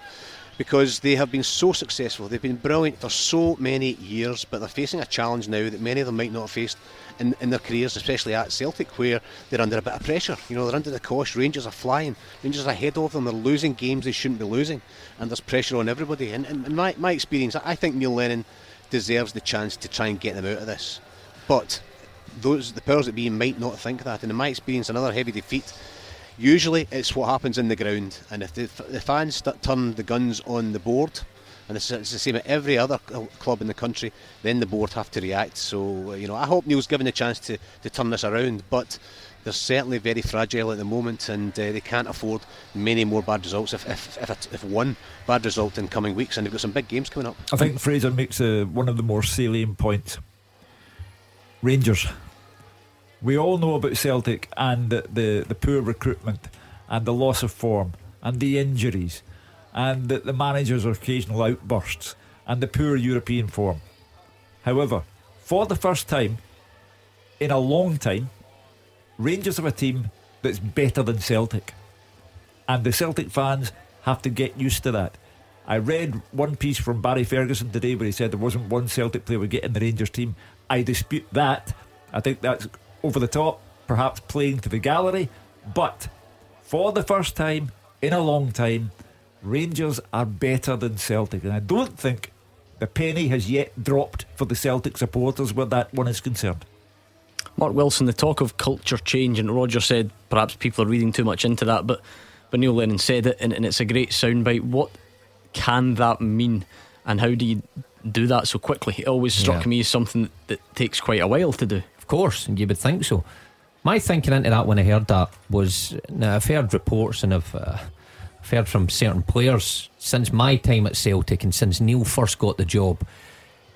because they have been so successful. They've been brilliant for so many years, but they're facing a challenge now that many of them might not have faced in, in their careers, especially at Celtic, where they're under a bit of pressure. You know, they're under the cosh. Rangers are flying. Rangers are ahead of them. They're losing games they shouldn't be losing, and there's pressure on everybody. And in my, my experience, I think Neil Lennon deserves the chance to try and get them out of this. But those the powers that be might not think that. And in my experience, another heavy defeat. Usually, it's what happens in the ground, and if the, the fans turn the guns on the board, and it's, it's, the same at every other club in the country, then the board have to react. So, you know, I hope Neil's given a chance to, to turn this around, but they're certainly very fragile at the moment and uh, they can't afford many more bad results if, if, if, if, one bad result in coming weeks, and they've got some big games coming up. I think Fraser makes uh, one of the more salient points. Rangers. We all know about Celtic and the, the, the poor recruitment and the loss of form and the injuries and the, the manager's occasional outbursts and the poor European form. However, for the first time in a long time, Rangers have a team that's better than Celtic. And the Celtic fans have to get used to that. I read one piece from Barry Ferguson today where he said there wasn't one Celtic player we get in the Rangers team. I dispute that. I think that's over the top, perhaps playing to the gallery. But for the first time in a long time, Rangers are better than Celtic, and I don't think the penny has yet dropped for the Celtic supporters where that one is concerned. Mark Wilson, the talk of culture change, and Roger said perhaps people are reading too much into that, but, but Neil Lennon said it, and, and it's a great soundbite. What can that mean, and how do you do that so quickly? It always struck yeah. me as something that takes quite a while to do. Of course, and you would think so. My thinking into that when I heard that was now I've heard reports and I've. Uh, heard from certain players since my time at Celtic and since Neil first got the job.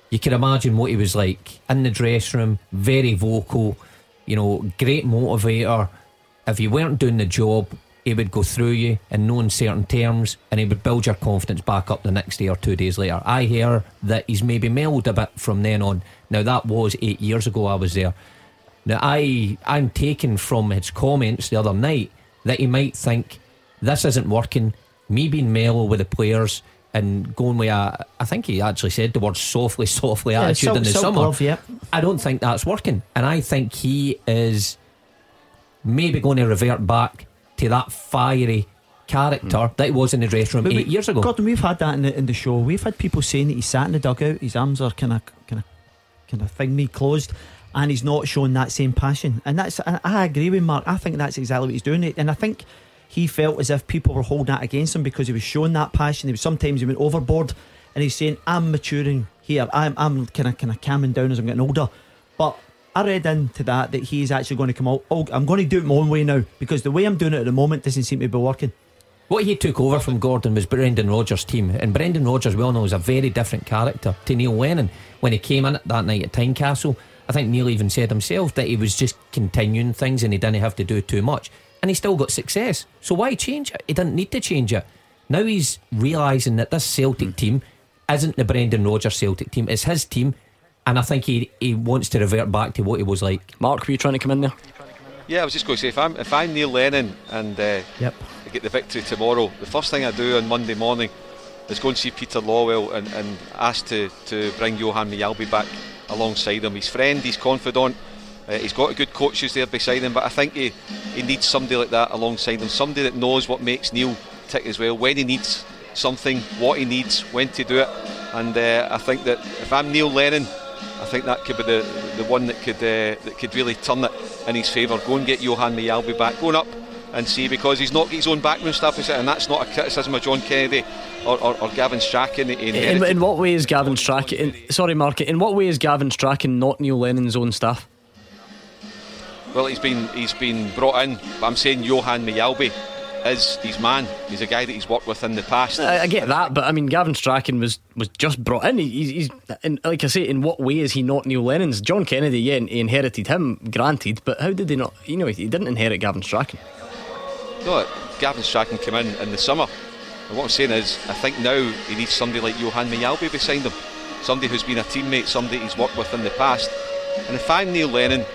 You can imagine what he was like in the dressing room, very vocal, you know, great motivator. If you weren't doing the job, he would go through you in no uncertain terms and he would build your confidence back up the next day or two days later. I hear that he's maybe mellowed a bit from then on. Now that was eight years ago I was there. Now I I'm taken from his comments the other night that he might think this isn't working. Me being mellow with the players and going with a, I think he actually said the word softly, softly yeah, attitude in the summer. Love, yeah. I don't think that's working. And I think he is maybe going to revert back to that fiery character mm. that he was in the dressing room but eight we, years ago. Gordon, we've had that in the, in the show. We've had people saying that he sat in the dugout, his arms are kind of, kind of, thing me closed, and he's not showing that same passion. And that's, I, I agree with Mark. I think that's exactly what he's doing. And I think he felt as if people were holding that against him because he was showing that passion. He was sometimes he went overboard, and he's saying, "I'm maturing here. I'm I'm kind of kind of calming down as I'm getting older." But I read into that that he's actually going to come out. Oh, I'm going to do it my own way now because the way I'm doing it at the moment doesn't seem to be working. What he took over from Gordon was Brendan Rodgers' team, and Brendan Rodgers, well known, is a very different character to Neil Lennon. When he came in that night at Tynecastle, I think Neil even said himself that he was just continuing things and he didn't have to do too much. And he still got success. So why change it? He didn't need to change it. Now he's realising that this Celtic team isn't the Brendan Rodgers Celtic team, it's his team. And I think he, he wants to revert back to what he was like. Mark, were you trying to come in there? Yeah, I was just going to say if I'm if I'm Neil Lennon and uh, yep. Get the victory tomorrow, the first thing I do on Monday morning is go and see Peter Lawwell and, and ask to, to bring Johan Mjällby back alongside him. His friend, he's confidant, uh, he's got a good coaches there beside him, but I think he, he needs somebody like that alongside him, somebody that knows what makes Neil tick as well, when he needs something, what he needs, when to do it. And uh, I think that if I'm Neil Lennon, I think that could be the the one that could uh, that could really turn it in his favour. Go and get Johan Mjällby back, going up and see because he's not got his own backroom staff, is it? and that's not a criticism of John Kennedy or, or, or Gavin Strachan. In, in, in, what way is Gavin Strachan? Sorry, Mark. In what way is Gavin Strachan not Neil Lennon's own staff? Well, he's been he's been brought in. I'm saying Johan Mjällby is his man. He's a guy that he's worked with in the past. I, I get that, but I mean, Gavin Strachan was was just brought in. He, he's, in, like I say, in what way is he not Neil Lennon's? John Kennedy, yeah, he inherited him, granted, but how did he not? You know, he didn't inherit Gavin Strachan. No, Gavin Strachan came in in the summer. And what I'm saying is, I think now he needs somebody like Johan Mjällby beside him, somebody who's been a teammate, somebody he's worked with in the past. And if I'm Neil Lennon,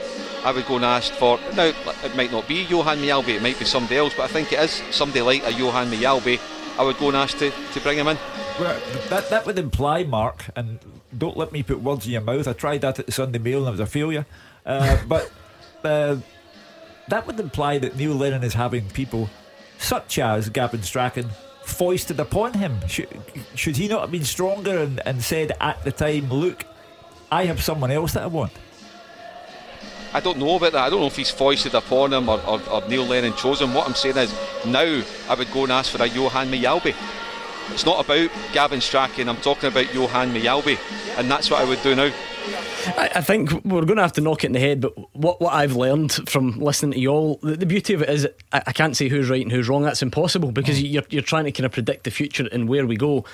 I would go and ask for. Now, it might not be Johan Mjällby, it might be somebody else, but I think it is somebody like a Johan Mjällby. I would go and ask to, to bring him in. Well, that, that would imply, Mark, and don't let me put words in your mouth. I tried that at the Sunday Mail and it was a failure. Uh, (laughs) but uh, that would imply that Neil Lennon is having people such as Gavin Strachan foisted upon him. Should, should he not have been stronger and, and said at the time, look, I have someone else that I want? I don't know about that. I don't know if he's foisted upon him or, or, or Neil Lennon chose him. What I'm saying is, now I would go and ask for a Johan Mjällby. It's not about Gavin Strachan, I'm talking about Johan Mjällby, and that's what I would do now. I, I, think we're going to have to knock it in the head, but what, what I've learned from listening to you all, the, the beauty of it is I, I, can't say who's right and who's wrong. That's impossible because mm. you're, you're trying to kind of predict the future and where we go.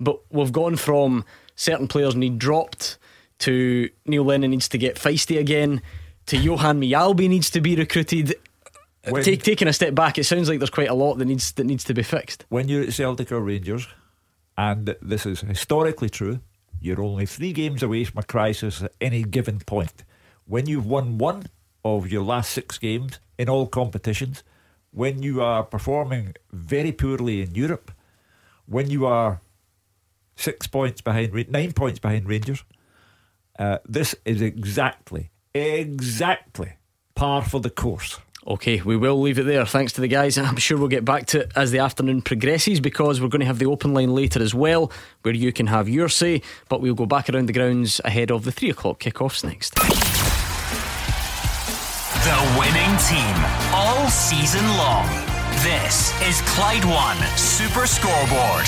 But we've gone from certain players need dropped to Neil Lennon needs to get feisty again to Johan Mjällby needs to be recruited. Uh, when, Take, taking a step back, it sounds like there's quite a lot that needs that needs to be fixed. When you're at Celtic or Rangers, and this is historically true, you're only three games away from a crisis at any given point. When you've won one of your last six games in all competitions, when you are performing very poorly in Europe, when you are six points behind, nine points behind Rangers, uh, this is exactly Exactly. Par for the course. Okay, we will leave it there. Thanks to the guys. (laughs) I'm sure we'll get back to it as the afternoon progresses because we're going to have the open line later as well, where you can have your say. But we'll go back around the grounds ahead of the three o'clock kickoffs next. The winning team all season long. This is Clyde One Super Scoreboard.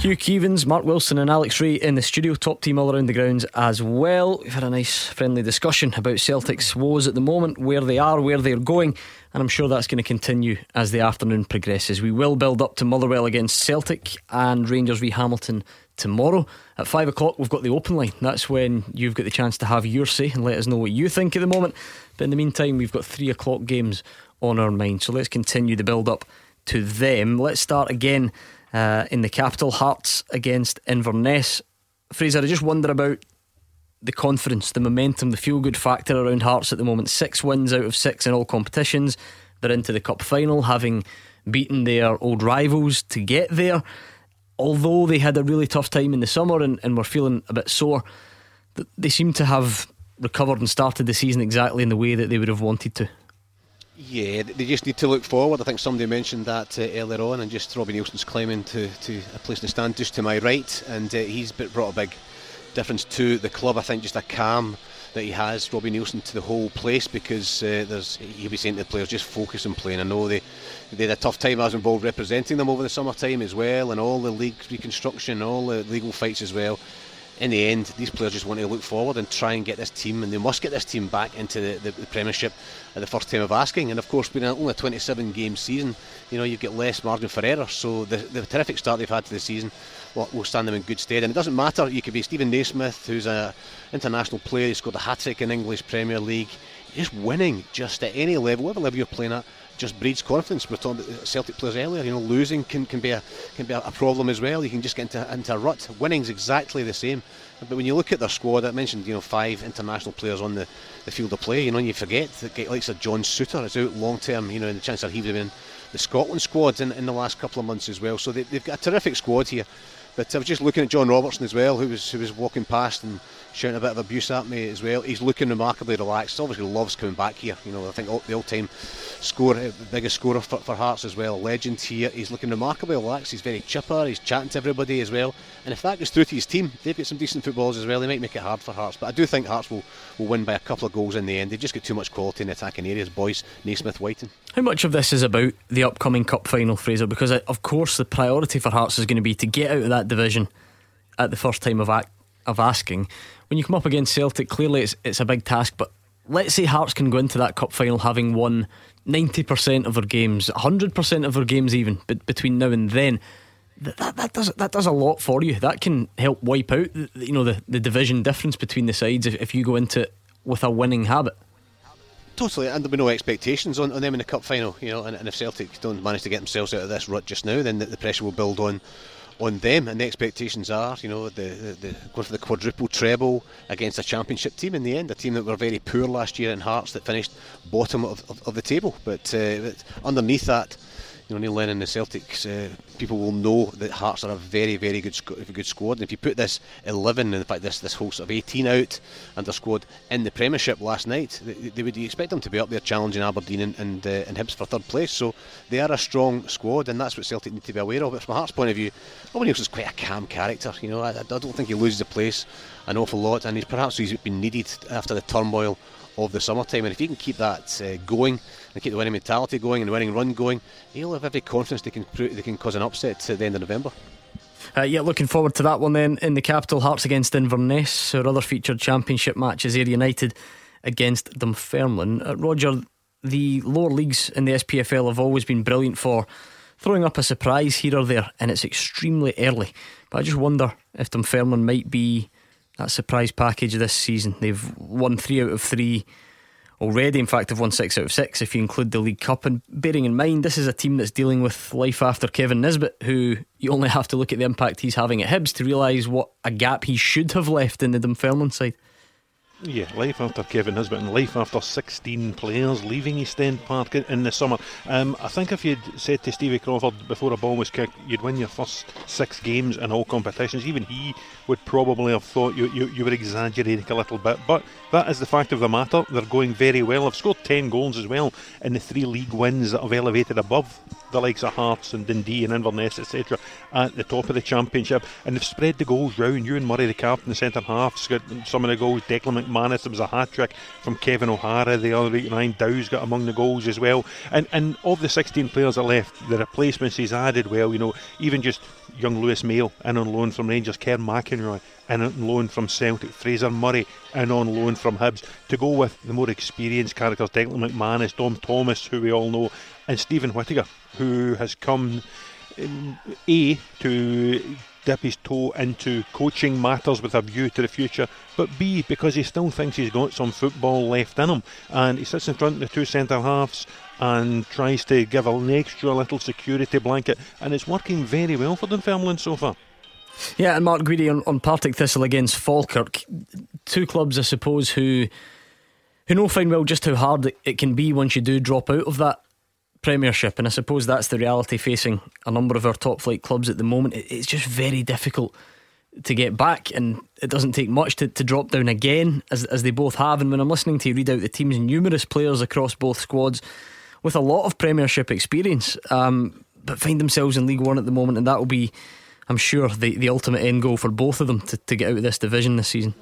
Hugh Keevins, Mark Wilson, and Alex Rae in the studio. Top team all around the grounds as well. We've had a nice friendly discussion about Celtic's woes at the moment, where they are, where they're going, and I'm sure that's going to continue as the afternoon progresses. We will build up to Motherwell against Celtic and Rangers v Hamilton tomorrow. At five o'clock, we've got the open line. That's when you've got the chance to have your say and let us know what you think at the moment. But in the meantime, we've got three o'clock games on our mind. So let's continue the build up to them. Let's start again uh, in the capital, Hearts against Inverness. Fraser, I just wonder about the confidence, the momentum, the feel good factor around Hearts at the moment. Six wins out of six in all competitions. They're into the cup final, having beaten their old rivals to get there. Although they had a really tough time in the summer and, and were feeling a bit sore, they seem to have recovered and started the season exactly in the way that they would have wanted to. Yeah, they just need to look forward. I think somebody mentioned that uh, earlier on, and just Robbie Neilson's climbing to, to a place in the stand just to my right, and uh, he's brought a big difference to the club. I think just a calm that he has, Robbie Neilson, to the whole place because uh, there's he'll be saying to the players just focus on playing. I know they they had a tough time. I was involved representing them over the summertime as well, and all the league reconstruction, all the legal fights as well in the end, these players just want to look forward and try and get this team, and they must get this team back into the, the, the Premiership at the first time of asking. And of course, being only a 27 game season, you know, you've got less margin for error. So the, the terrific start they've had to the season will, will stand them in good stead. And it doesn't matter, you could be Steven Naismith, who's an international player, he scored a hat trick in English Premier League. Just winning, just at any level, whatever level you're playing at, just breeds confidence. We were talking about uh, Celtic players earlier. You know, losing can, can be a can be a, problem as well. You can just get into into a rut. Winning's exactly the same. But when you look at their squad, I mentioned you know five international players on the, the field of play. You know, and you forget that like of John Souttar is out long term. You know, and the chance that he would have been in the Scotland squad in, in the last couple of months as well. So they, they've got a terrific squad here. But I was just looking at John Robertson as well, who was who was walking past and shouting a bit of abuse at me as well. He's looking remarkably relaxed. Obviously loves coming back here. You know, I think the all-time scorer, uh, biggest scorer for, for Hearts as well. Legend here. He's looking remarkably relaxed. He's very chipper. He's chatting to everybody as well. And if that goes through to his team, they've got some decent footballers as well. They might make it hard for Hearts, but I do think Hearts will, will win by a couple of goals in the end. They've just got too much quality in the attacking areas. Boyce, Naismith, Whiting. How much of this is about the upcoming cup final, Fraser? Because uh, of course the priority for Hearts is going to be to get out of that division at the first time of act, of asking. When you come up against Celtic, clearly it's it's a big task. But let's say Hearts can go into that cup final having won ninety percent of their games, hundred percent of their games, even but between now and then. That, that, that, does that does a lot for you. That can help wipe out you know the, the division difference between the sides if, if you go into it with a winning habit. Totally, and there'll be no expectations on, on them in the cup final, you know. And, and if Celtic don't manage to get themselves out of this rut just now, then the, the pressure will build on on them, and the expectations are, you know, the, the, the going for the quadruple treble against a championship team in the end, a team that were very poor last year in Hearts that finished bottom of, of, of the table. But, uh, but underneath that, you know, Neil Lennon and the Celtics, uh, people will know that Hearts are a very, very good good squad. And if you put this 11, in fact, this this whole sort of 18 out and their squad in the Premiership last night, they, they would expect them to be up there challenging Aberdeen and and, uh, and Hibs for third place. So they are a strong squad, and that's what Celtic need to be aware of. But from Hearts' point of view, Owen Neilson's quite a calm character. You know, I, I don't think he loses the place an awful lot, and he's perhaps he's been needed after the turmoil of the summertime. And if he can keep that uh, going and keep the winning mentality going and the winning run going, he'll have every confidence they can they can cause an upset at the end of November. Uh, yeah, looking forward to that one then in the capital. Hearts against Inverness. Our other featured championship matches, Ayr United against Dunfermline. Uh, Roger, the lower leagues in the SPFL have always been brilliant for throwing up a surprise here or there, and it's extremely early. But I just wonder if Dunfermline might be that surprise package this season. They've won three out of three already. In fact, they've won six out of six if you include the League Cup. And bearing in mind, this is a team that's dealing with life after Kevin Nisbet, who you only have to look at the impact he's having at Hibs to realise what a gap he should have left in the Dunfermline side. Yeah, life after Kevin Nisbet and life after 16 players leaving East End Park in the summer. Um, I think if you'd said to Stevie Crawford before a ball was kicked, you'd win your first six games in all competitions, even he would probably have thought you, you, you were exaggerating a little bit. But that is the fact of the matter. They're going very well. They've scored 10 goals as well in the three league wins that have elevated above the likes of Hearts and Dundee and Inverness, etc., at the top of the championship. And they've spread the goals round. Ewan Murray, the captain, the centre half, some of the goals. Declan McManus, there was a hat trick from Kevin O'Hara the other week. Ryan Dow's got among the goals as well. And and of the 16 players that left, the replacements he's added well, you know, even just young Lewis Mayo in on loan from Rangers, Kerr McInroy in on loan from Celtic, Fraser Murray in on loan from Hibs, to go with the more experienced characters, Declan McManus, Dom Thomas, who we all know, and Stephen Whittaker, who has come A to dip his toe into coaching matters with a view to the future, but B because he still thinks he's got some football left in him, and he sits in front of the two centre halves and tries to give an extra little security blanket, and it's working very well for Dunfermline so far. Yeah, and Mark Guidi on, on Partick Thistle against Falkirk, two clubs I suppose who who know fine well just how hard it can be once you do drop out of that Premiership, and I suppose that's the reality facing a number of our top flight clubs at the moment. It's just very difficult to get back, and it doesn't take much to, to drop down again, as, as they both have. And when I'm listening to you read out the team's numerous players across both squads with a lot of Premiership experience, um, but find themselves in League One at the moment, and that will be, I'm sure, the, the ultimate end goal for both of them to, to get out of this division this season.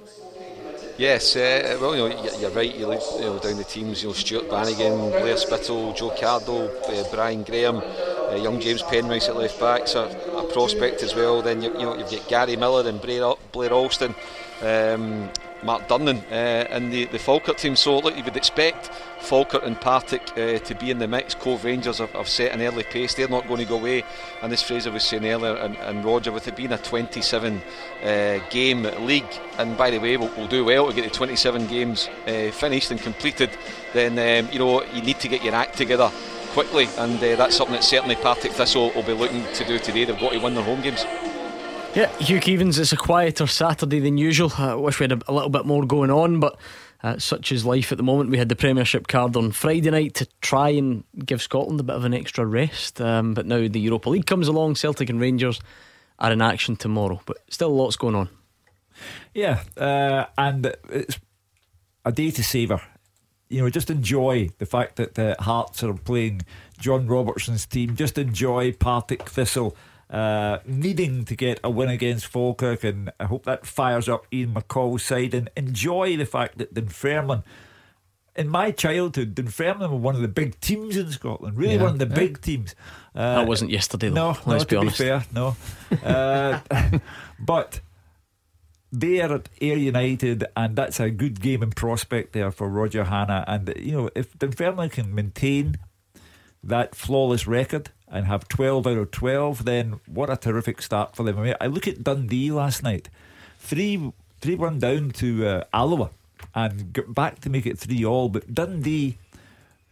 Yes, uh, well, you know, you're right. You look you know, down the teams. You know, Stuart Bannigan, Blair Spittal, Joe Cardle, uh, Brian Graham, uh, young James Penrice at left back. So a prospect as well. Then you, you know you've got Gary Miller and Blair, Blair Alston. Um, Mark Durnan uh, in the, the Falkirk team. So look, you would expect Falkirk and Partick uh, to be in the mix. Cove Rangers have, have, set an early pace. They're not going to go away. And as Fraser was saying earlier, and, and Roger, with it being a 27 uh, game league, and by the way, we'll, we'll, do well to get the 27 games uh, finished and completed. Then um, you know you need to get your act together quickly, and uh, that's something that certainly Partick Thistle will be looking to do today. They've got to win their home games. Yeah, Hugh Keevins, it's a quieter Saturday than usual. I wish we had a, a little bit more going on, but uh, such is life at the moment. We had the Premiership card on Friday night to try and give Scotland a bit of an extra rest. Um, but now the Europa League comes along. Celtic and Rangers are in action tomorrow, but still lots going on. Yeah, uh, and it's a day to savour. You know, just enjoy the fact that the Hearts are playing John Robertson's team. Just enjoy Partick Thistle uh, needing to get a win against Falkirk, and I hope that fires up Ian McCall's side and enjoy the fact that Dunfermline. In my childhood, Dunfermline were one of the big teams in Scotland. Really, yeah, one of the yeah. big teams. Uh, that wasn't yesterday, though. No, let's be honest. Be fair, no. uh, (laughs) but they are at Ayr United, and that's a good game in prospect there for Roger Hannah. And you know, if Dunfermline can maintain that flawless record, and have 12 out of 12, then what a terrific start for them. I mean, I look at Dundee last night, 3 3 1 down to uh, Alloa and got back to make it 3 all. But Dundee,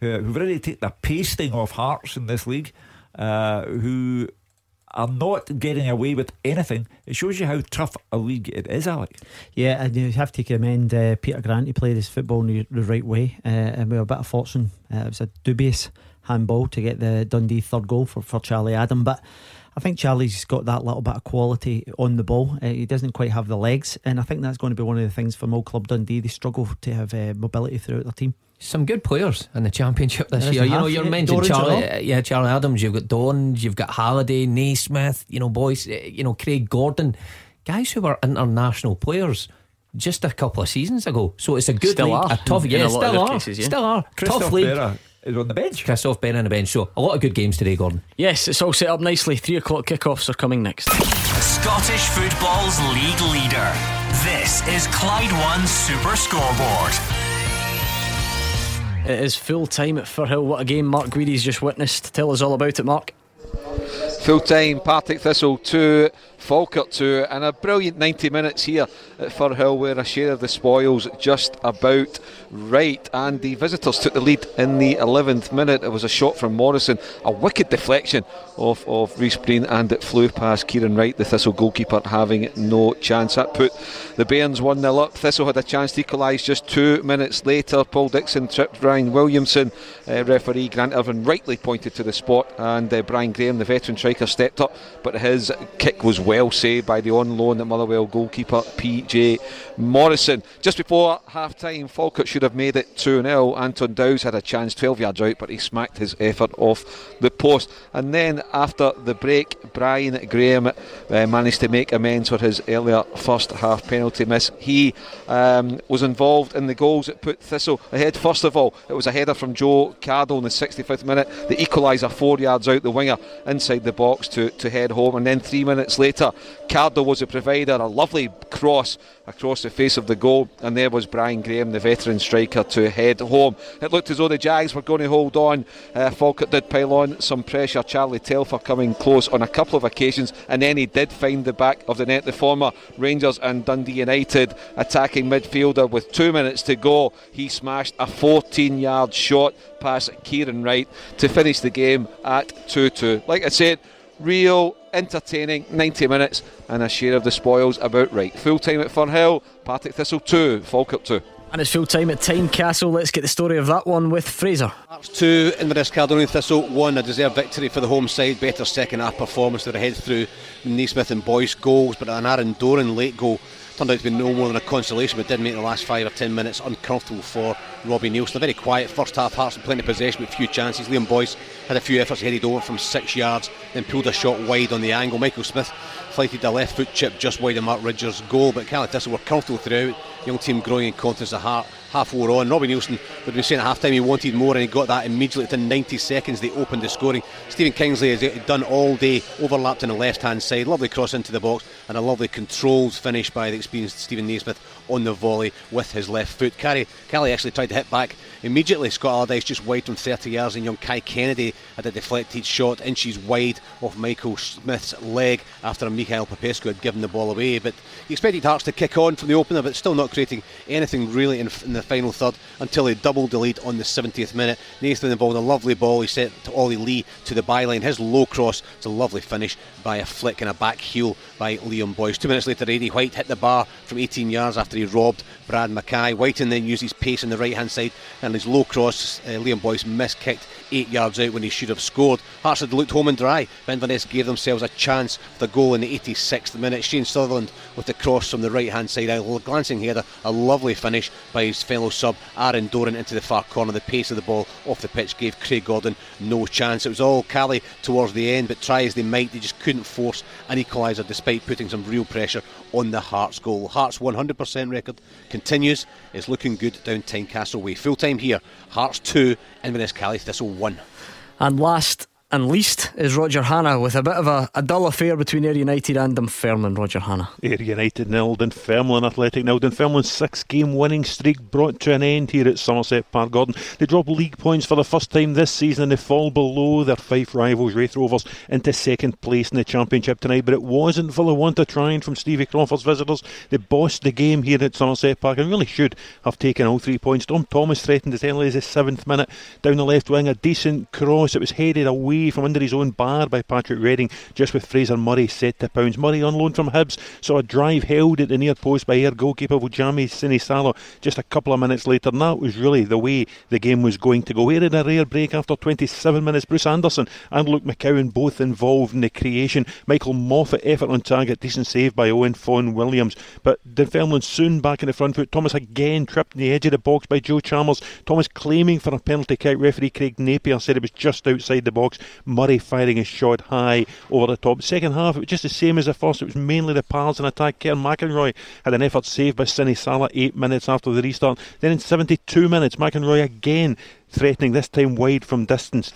uh, who've already taken a pasting off Hearts in this league, uh, who are not getting away with anything. It shows you how tough a league it is, Alec. Yeah, and you have to commend uh, Peter Grant. He played his football the, the right way, uh, and with a bit of fortune, uh, it was a dubious handball to get the Dundee third goal for, for Charlie Adam. But I think Charlie's got that little bit of quality on the ball. Uh, he doesn't quite have the legs, and I think that's going to be one of the things for Old Club Dundee. They struggle to have uh, mobility throughout their team. Some good players in the championship this year. You know, you're mentioning Charlie, yeah, Charlie Adams. You've got Dorrans, you've got Halliday, Naismith. You know, boys. Eh, you know, Craig Gordon, guys who were international players just a couple of seasons ago. So it's a good still league, are. a tough, yeah, still are, cases, yeah. still are, tough league is on the bench. Christophe Ben on the bench. So a lot of good games today, Gordon. Yes, it's all set up nicely. Three o'clock kickoffs are coming next. Scottish football's league leader. This is Clyde One Super Scoreboard. It is full time at Firhill. What a game Mark Guidi's just witnessed. Tell us all about it, Mark. Full time, Partick Thistle 2, Falkirk 2, and a brilliant 90 minutes here at Firhill where a share of the spoils just about right. And the visitors took the lead in the 11th minute. It was a shot from Morrison, a wicked deflection of, of Reese Breen, and it flew past Kieran Wright, the Thistle goalkeeper, having no chance. That put the Bairns 1 0 up. Thistle had a chance to equalise just two minutes later. Paul Dixon tripped Ryan Williamson. Uh, referee Grant Irvine rightly pointed to the spot, and uh, Brian Graham, the veteran striker, stepped up, but his kick was well saved by the on loan at Motherwell goalkeeper PJ Morrison. Just before half time, Falkirk should have made it 2 0. Anton Dowds had a chance 12 yards out, but he smacked his effort off the post. And then after the break, Brian Graham uh, managed to make amends for his earlier first half penalty miss. He um, was involved in the goals that put Thistle ahead. First of all, it was a header from Joe Cardle in the 65th minute, the equaliser four yards out the winger inside the box to, to head home. And then three minutes later, Cardle was a provider, a lovely cross across the face of the goal, and there was Brian Graham, the veteran striker, to head home. It looked as though the Jags were going to hold on. Uh, did pile on some pressure. Charlie Telfer coming close on a couple of occasions, and then he did find the back of the net. The former Rangers and Dundee United attacking midfielder with two minutes to go. He smashed a 14 yard shot past Kieran Wright to finish the game at 2 2. Like I said, real entertaining 90 minutes and a share of the spoils about right. Full time at Firhill, Partick Thistle 2, Falkirk 2. And it's full time at Tynecastle. Let's get the story of that one with Fraser. Hearts 2, Inverness Caledonian Thistle 1. A deserved victory for the home side. Better second half performance. They're ahead through Naismith and Boyce goals, but an Aaron Doran late goal turned out to be no more than a consolation, but did make the last five or ten minutes uncomfortable for Robbie Neilson. A very quiet first half, Hearts and plenty of possession with few chances. Liam Boyce had a few efforts, headed over from six yards, then pulled a shot wide on the angle. Michael Smith deflected a left foot chip just wide of Mark Ridgers' goal, but Caley Thistle were comfortable throughout. Young team growing in confidence at heart. Half four on. Robbie Neilson would be saying at half time he wanted more and he got that immediately within 90 seconds. They opened the scoring. Stephen Kingsley has uh, done all day, overlapped on the left hand side. Lovely cross into the box and a lovely controlled finish by the experienced Stephen Naismith on the volley with his left foot. Carrie Kelly actually tried to hit back immediately. Scott Allardice just wide from 30 yards, and young Kai Kennedy had a deflected shot inches wide off Michael Smith's leg after Mikhail Popescu had given the ball away. But he expected Hearts to kick on from the opener, but still not creating anything really in, in the final third until they doubled the lead on the 70th minute. Nathan involved a lovely ball. He set to Ollie Lee to the byline. His low cross is a lovely finish by a flick and a back heel by Liam Boyce. Two minutes later, Eddie White hit the bar from 18 yards after he robbed Brad Mackay. Whiten then used his pace on the right hand side and his low cross. Uh, Liam Boyce missed kicked eight yards out when he should have scored. Hearts had looked home and dry. Inverness gave themselves a chance with a goal in the 86th minute. Shane Sutherland with the cross from the right hand side. A glancing header, a lovely finish by his fellow sub Aaron Doran into the far corner. The pace of the ball off the pitch gave Craig Gordon no chance. It was all Caley towards the end, but try as they might, they just couldn't force an equaliser despite putting some real pressure on the Hearts goal. Hearts 100% record continues. It's looking good down Tynecastle Way. Full time here. Hearts 2, Inverness Caley Thistle 1. And last and least is Roger Hanna with a bit of a, a dull affair between Ayr United and Dunfermline. Roger Hanna. Ayr United nil, Dunfermline Athletic nil. Dunfermline's six game winning streak brought to an end here at Somerset Park Gordon. They drop league points for the first time this season and they fall below their Fife rivals, Raith Rovers, into second place in the Championship tonight. But it wasn't for the want of trying from Stevie Crawford's visitors. They bossed the game here at Somerset Park and really should have taken all three points. Dom Thomas threatened as early as the seventh minute down the left wing. A decent cross. It was headed away away from under his own bar by Patrick Reading, just with Fraser Murray set to pounds. Murray on loan from Hibs saw a drive held at the near post by Ayr goalkeeper Viljami Sinisalo just a couple of minutes later, and that was really the way the game was going to go. We had a rare break after 27 minutes. Bruce Anderson and Luke McCowan both involved in the creation. Michael Moffat effort on target, decent save by Owain Fon Williams. But Dunfermline soon back in the front foot. Thomas again tripped in the edge of the box by Joe Chalmers. Thomas claiming for a penalty kick. Referee Craig Napier said it was just outside the box. Murray firing his shot high over the top. Second half, it was just the same as the first. It was mainly the Pars in attack. Kieran McInroy had an effort saved by Sinisalo eight minutes after the restart. Then in 72 minutes, McInroy again threatening, this time wide from distance.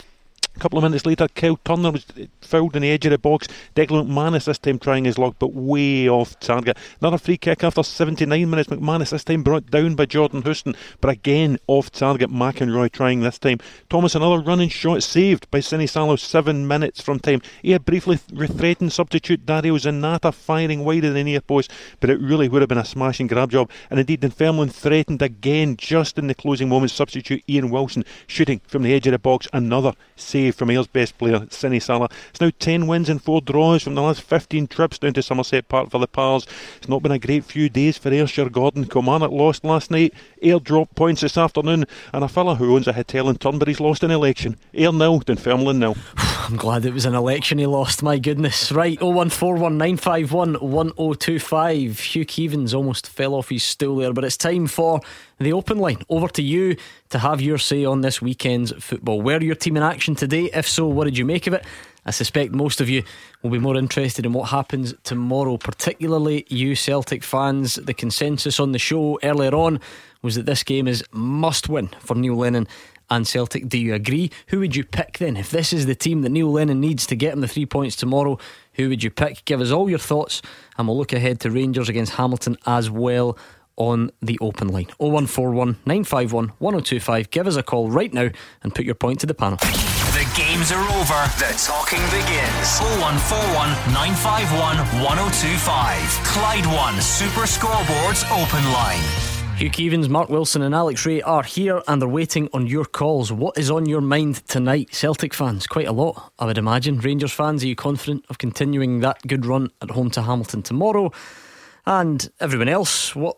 A couple of minutes later, Kyle Turner was fouled in the edge of the box. Declan McManus this time trying his luck, but way off target. Another free kick after 79 minutes. McManus this time brought down by Jordan Houston, but again off target. McInroy trying this time. Thomas another running shot saved by Sinisalo seven minutes from time. He had briefly threatened substitute Dario Zanatta firing wide of the near post, but it really would have been a smashing grab job. And indeed, Dunfermline threatened again just in the closing moments. Substitute Ian Wilson shooting from the edge of the box. Another save save from Ayr's best player, Sinisalo. It's now 10 wins and 4 draws from the last 15 trips down to Somerset Park for the Pars. It's not been a great few days for Ayrshire Gordon. Kilmarnock lost last night. Ayr dropped points this afternoon. And a fella who owns a hotel in Turnberry's lost an election. Ayr nil, Dunfermline nil. (sighs) I'm glad it was an election he lost, my goodness. Right, 01419511025. Hugh Keevins almost fell off his stool there, but it's time for the open line. Over to you to have your say on this weekend's football. Were your team in action today? If so, what did you make of it? I suspect most of you will be more interested in what happens tomorrow, particularly you Celtic fans. The consensus on the show earlier on was that this game is must win for Neil Lennon and Celtic. Do you agree? Who would you pick then? If this is the team that Neil Lennon needs to get him the three points tomorrow, who would you pick? Give us all your thoughts, and we'll look ahead to Rangers against Hamilton as well on the open line. 0141 951 1025. Give us a call right now and put your point to the panel. The games are over. The talking begins. 0141 951 1025. Clyde One Super Scoreboards Open Line. Hugh Keevins, Mark Wilson, and Alex Rae are here and they're waiting on your calls. What is on your mind tonight? Celtic fans, quite a lot, I would imagine. Rangers fans, are you confident of continuing that good run at home to Hamilton tomorrow? And everyone else, what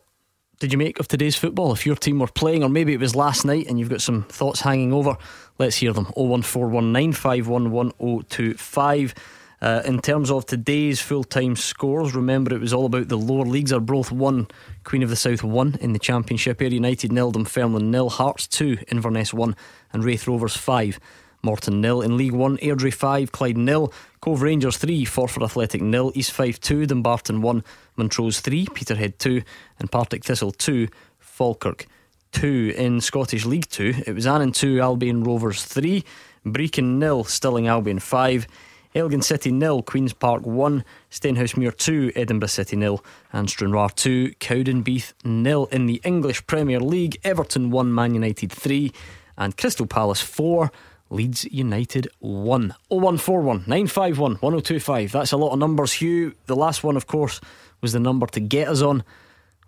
did you make of today's football? If your team were playing, or maybe it was last night and you've got some thoughts hanging over, let's hear them. 01419511025. Uh, in terms of today's full time scores, remember it was all about the lower leagues. Are both one, Queen of the South one in the Championship. Ayr United nil, Dunfermline nil, Hearts two, Inverness one, and Raith Rovers five. Morton nil. In League One, Airdrie 5, Clyde nil. Cove Rangers 3, Forfar Athletic nil. East 5 2, Dumbarton 1, Montrose 3, Peterhead 2, and Partick Thistle 2, Falkirk 2. In Scottish League 2, it was Annan 2, Albion Rovers 3, Brechin nil, Stirling Albion 5. Elgin City nil, Queen's Park 1, Stenhousemuir 2, Edinburgh City nil, and Stranraer 2, Cowdenbeath nil. In the English Premier League, Everton 1, Man United 3, and Crystal Palace 4. Leeds United 1. 0141 951 1025. That's a lot of numbers, Hugh. The last one, of course, was the number to get us on.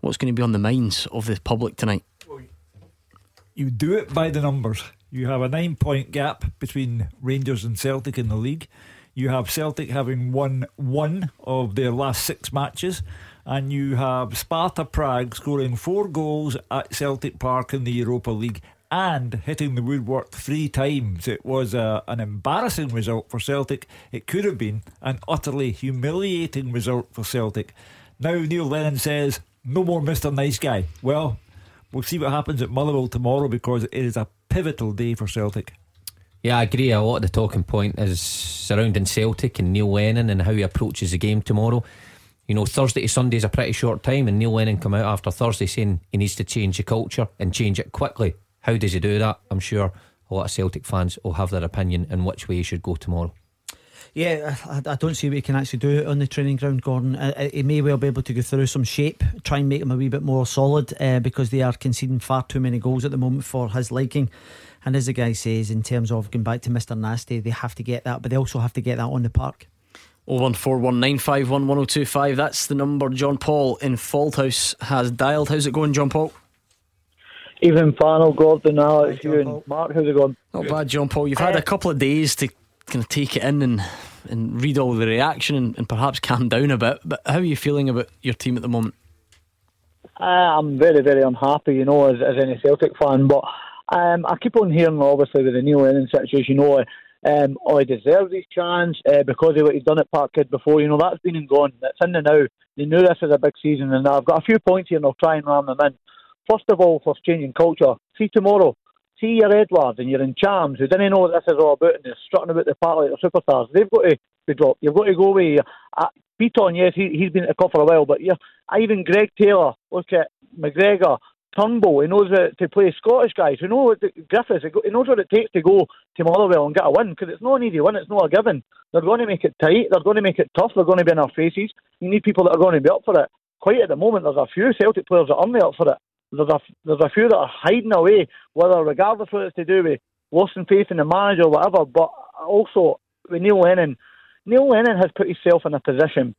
What's going to be on the minds of the public tonight? You do it by the numbers. You have a nine point gap between Rangers and Celtic in the league. You have Celtic having won one of their last six matches. And you have Sparta Prague scoring four goals at Celtic Park in the Europa League and hitting the woodwork three times. It was a, an embarrassing result for Celtic. It could have been an utterly humiliating result for Celtic. Now Neil Lennon says, no more Mr. Nice Guy. Well, we'll see what happens at Motherwell tomorrow because it is a pivotal day for Celtic. Yeah, I agree. A lot of the talking point is surrounding Celtic and Neil Lennon and how he approaches the game tomorrow. You know, Thursday to Sunday is a pretty short time, and Neil Lennon come out after Thursday saying he needs to change the culture and change it quickly. How does he do that? I'm sure a lot of Celtic fans will have their opinion in which way he should go tomorrow. Yeah, I, I don't see what he can actually do on the training ground, Gordon. Uh, uh, he may well be able to go through some shape, try and make him a wee bit more solid uh, because they are conceding far too many goals at the moment for his liking. And as the guy says, in terms of going back to Mr. Nasty, they have to get that, but they also have to get that on the park. 01419511025. That's the number John Paul in Fauldhouse has dialed. How's it going, John Paul? Even final, Gordon, Alex, you and Mark, how's it going? Not bad, John Paul. You've had a couple of days to kind of take it in and and read all the reaction and, and perhaps calm down a bit. But how are you feeling about your team at the moment? Uh, I'm very, very unhappy, you know, as, as any Celtic fan. But um, I keep on hearing, obviously, with the Neil Lennon situation, you know, um, oh, he deserves his chance uh, because of what he's done at Parkhead before. You know, that's been and gone. That's in the now. They knew this was a big season, and I've got a few points here, and I'll try and ram them in. First of all, for changing culture, see tomorrow, see your Edouards and you're in Charms who didn't know what this is all about and they're strutting about the park like they're superstars. They've got to be dropped. You've got to go away. Uh, Bitton, yes, he, he's been at the cup for a while, but yeah, even Greg Taylor, look at McGregor, Turnbull, he knows uh, to play Scottish guys. We know what the, Griffiths, he knows what it takes to go to Motherwell and get a win because it's not an easy win, it's not a given. They're going to make it tight, they're going to make it tough, they're going to be in our faces. You need people that are going to be up for it. Quite at the moment, there's a few Celtic players that aren't up for it. There's a, there's a few that are hiding away, whether regardless of what it's to do with losing faith in the manager or whatever, but also with Neil Lennon. Neil Lennon has put himself in a position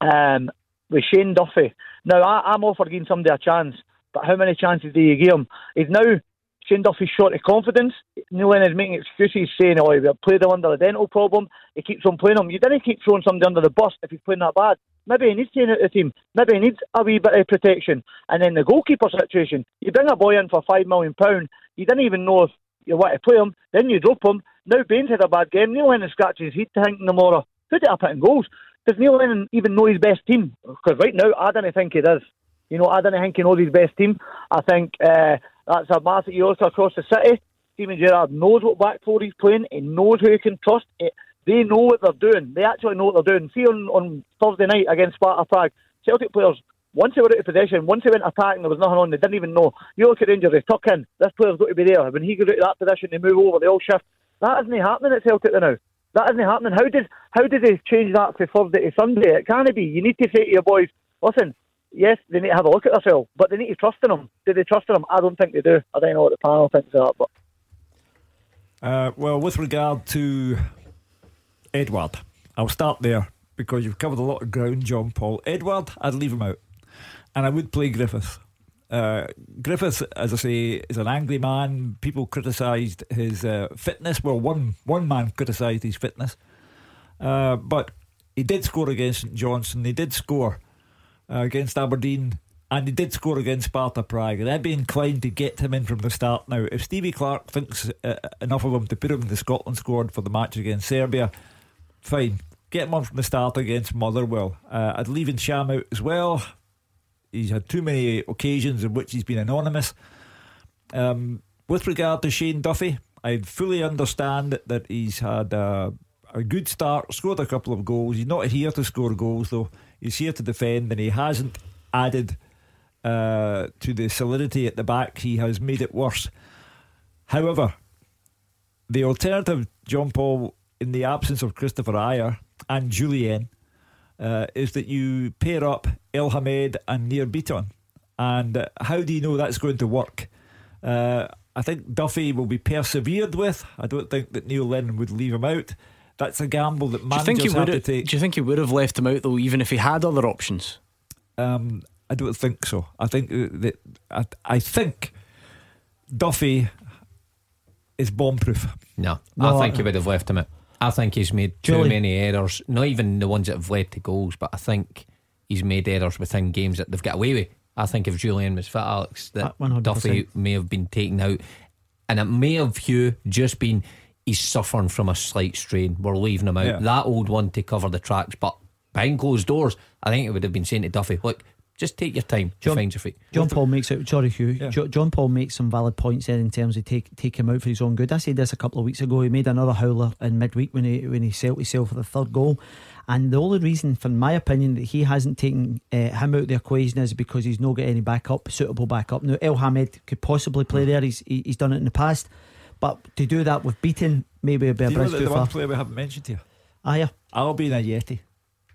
um, with Shane Duffy. Now, I, I'm all for giving somebody a chance, but how many chances do you give him? He's now Shane Duffy's short of confidence. Neil Lennon's making excuses saying, oh, we played him under a dental problem. He keeps on playing him. You didn't keep throwing somebody under the bus if he's playing that bad. Maybe he needs to out the team. Maybe he needs a wee bit of protection. And then the goalkeeper situation, you bring a boy in for five million pound. You didn't even know if you want to play him. Then you drop him. Now Baines had a bad game. Neil Lennon scratches his head to think tomorrow. Who did I put in goals? Does Neil Lennon even know his best team? Because right now I don't think he does. You know, I don't think he knows his best team. I think uh, that's a massive. You look across the city. Steven Gerrard knows what back four he's playing. He knows who he can trust. It, they know what they're doing. They actually know what they're doing. See on, on Thursday night against Sparta Prague, Celtic players, once they were out of possession, once they went attacking, there was nothing on, they didn't even know. You look at Rangers, they tuck in. This player's got to be there. When he goes out of that position, they move over, they all shift. That isn't happening at Celtic now. That isn't happening. How did how did they change that from Thursday to Sunday? It can't be. You need to say to your boys, listen, yes, they need to have a look at themselves, but they need to trust in them. Do they trust in them? I don't think they do. I don't know what the panel thinks of that, but. Uh, well, with regard to Edouard. I'll start there because you've covered a lot of ground, John Paul. Edouard, I'd leave him out. And I would play Griffiths. Uh, Griffiths, as I say, is an angry man. People criticised his uh, fitness. Well, one one man criticised his fitness, uh, but he did score against St Johnstone. He did score uh, against Aberdeen, and he did score against Sparta Prague. And I'd be inclined to get him in from the start now. If Stevie Clarke thinks uh, enough of him to put him in the Scotland squad for the match against Serbia, fine. Get him on from the start against Motherwell. Uh, I'd leave Ntcham out as well. He's had too many occasions in which he's been anonymous. Um, with regard to Shane Duffy, I fully understand that he's had a, a good start, scored a couple of goals. He's not here to score goals, though. He's here to defend, and he hasn't added uh, to the solidity at the back. He has made it worse. However, the alternative, John Paul, in the absence of Kristoffer Ajer and Jullien, uh, is that you pair up El Hamed and Nir Bitton. And uh, how do you know that's going to work? Uh, I think Duffy will be persevered with. I don't think that Neil Lennon would leave him out. That's a gamble that managers do you think he have would to take. Do you think he would have left him out though, even if he had other options? Um, I don't think so. I think that I, I think Duffy is bomb proof. No, No, I think I- he would have left him out. I think he's made too many errors. Not even the ones that have led to goals, but I think he's made errors within games that they've got away with. I think if Jullien was fit, Alex, that Uh, 100%. Duffy may have been taken out, and it may have Hugh just been he's suffering from a slight strain. We're leaving him out. Yeah. That old one to cover the tracks, but behind closed doors, I think it would have been saying to Duffy, "Look, just take your time to find your feet." John Paul makes it. Sorry, Hugh. Yeah. John Paul makes some valid points there in terms of take take him out for his own good. I said this a couple of weeks ago. He made another howler in midweek when he when he set himself for the third goal. And the only reason, from my opinion, that he hasn't taken uh, him out of the equation is because he's not got any backup, suitable backup. Now, El Hamed could possibly play Hmm. there. He's he- he's done it in the past, but to do that with beating maybe a bit Do you know bridge that too the far. one player we haven't mentioned here? Ah, yeah. Albian Ajeti,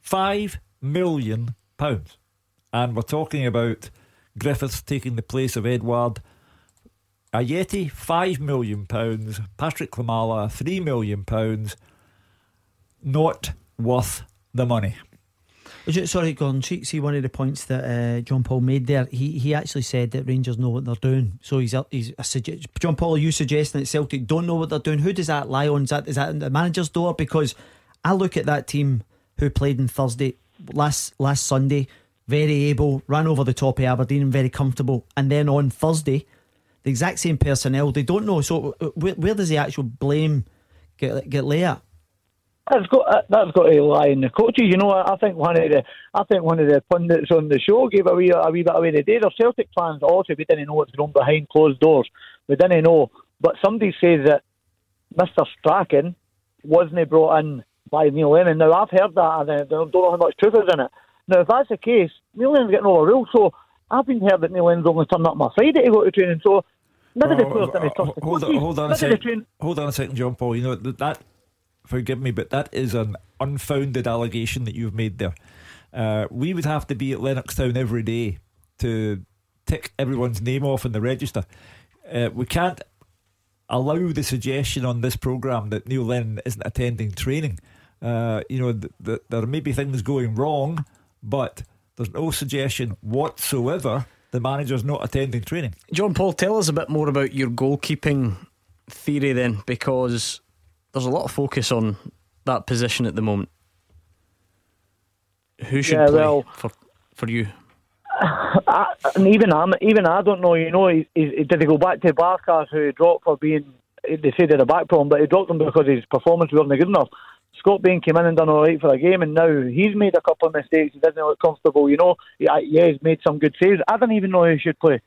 Five million pounds. And we're talking about Griffiths taking the place of Edouard. Ajeti, five million pounds. Patrick Klimala, three million pounds. Not worth the money. Sorry, Gordon. See, one of the points that uh, John Paul made there. He he actually said that Rangers know what they're doing. So he's a, he's a sugge- John Paul. Are you suggesting that Celtic don't know what they're doing? Who does that lie on? Is that is that the manager's door? Because I look at that team who played on Thursday last last Sunday, very able, ran over the top of Aberdeen, very comfortable, and then on Thursday, the exact same personnel. They don't know. So uh, where, where does the actual blame get get lay at? That's got uh, that's got to lie in the coaches. You know, I think one of the I think one of the pundits on the show gave a wee a wee bit away today. Their Celtic fans also we didn't know what's going on behind closed doors. We didn't know, but somebody says that Mister Strachan wasn't brought in by Neil Lennon. Now I've heard that, and I don't know how much truth is in it. Now if that's the case, Neil Lennon's getting overruled. So I've been heard that Neil Lennon's only turning up on a Friday to go to training. So none of the players the hold on, hold on a the second. Hold on a second, John Paul. You know that, that forgive me, but that is an unfounded allegation that you've made there. Uh, we would have to be at Lennoxtown every day to tick everyone's name off in the register. Uh, we can't allow the suggestion on this program that Neil Lennon isn't attending training. Uh, you know, th- th- there may be things going wrong, but there's no suggestion whatsoever the manager's not attending training. John Paul, tell us a bit more about your goalkeeping theory then, because there's a lot of focus on that position at the moment. Who should Yeah, play well- for for you? (laughs) I, and even I'm even I don't know. You know, he, he, did he go back to Barkas who he dropped for being? They say they had a back problem, but he dropped him because his performance wasn't good enough. Scott Bain came in and done all right for a game, and now he's made a couple of mistakes. He doesn't look comfortable. You know, yeah, uh, yeah, he's made some good saves. I don't even know who should play.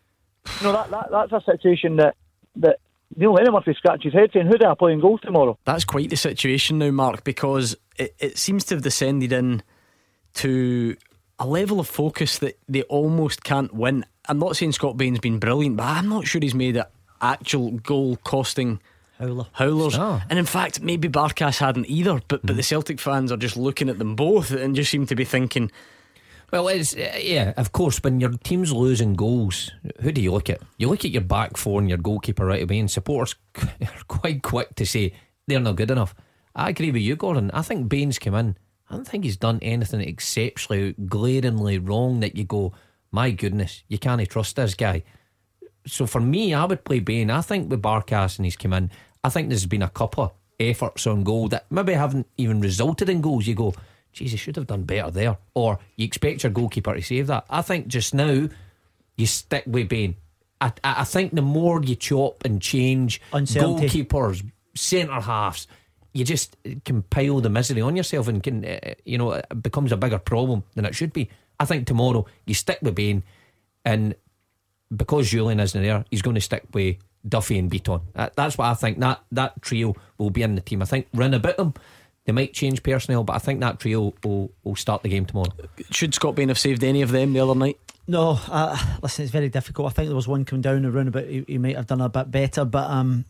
You know, that, that that's a situation that that Neil Lennon must be scratching his head saying, "Who do I play in goals tomorrow?" That's quite the situation now, Mark, because it, it seems to have descended in to a level of focus that they almost can't win. I'm not saying Scott Bain's been brilliant, but I'm not sure he's made an actual goal costing Howler. howlers. Oh. And in fact, maybe Barkas hadn't either, but, but the Celtic fans are just looking at them both and just seem to be thinking, Well, it's uh, yeah, of course. When your team's losing goals, who do you look at? You look at your back four and your goalkeeper right away, and supporters (laughs) are quite quick to say they're not good enough. I agree with you, Gordon. I think Bain's came in. I don't think he's done anything exceptionally glaringly wrong that you go, my goodness, you can't trust this guy. So for me, I would play Bain. I think with Barkas and he's come in, I think there's been a couple of efforts on goal that maybe haven't even resulted in goals. You go, geez, he should have done better there. Or you expect your goalkeeper to save that. I think just now, you stick with Bain. I, I I think the more you chop and change Uncertainty. goalkeepers, centre halves, you just compile the misery on yourself and can, uh, you know, it becomes a bigger problem than it should be. I think tomorrow you stick with Bain, and because Jullien isn't there, he's going to stick with Duffy and Bitton. That, that's what I think. That that trio will be in the team. I think run about them. They might change personnel, but I think that trio will, will start the game tomorrow. Should Scott Bain have saved any of them the other night? No, uh, listen, it's very difficult. I think there was one coming down around about he, he might have done a bit better, but um,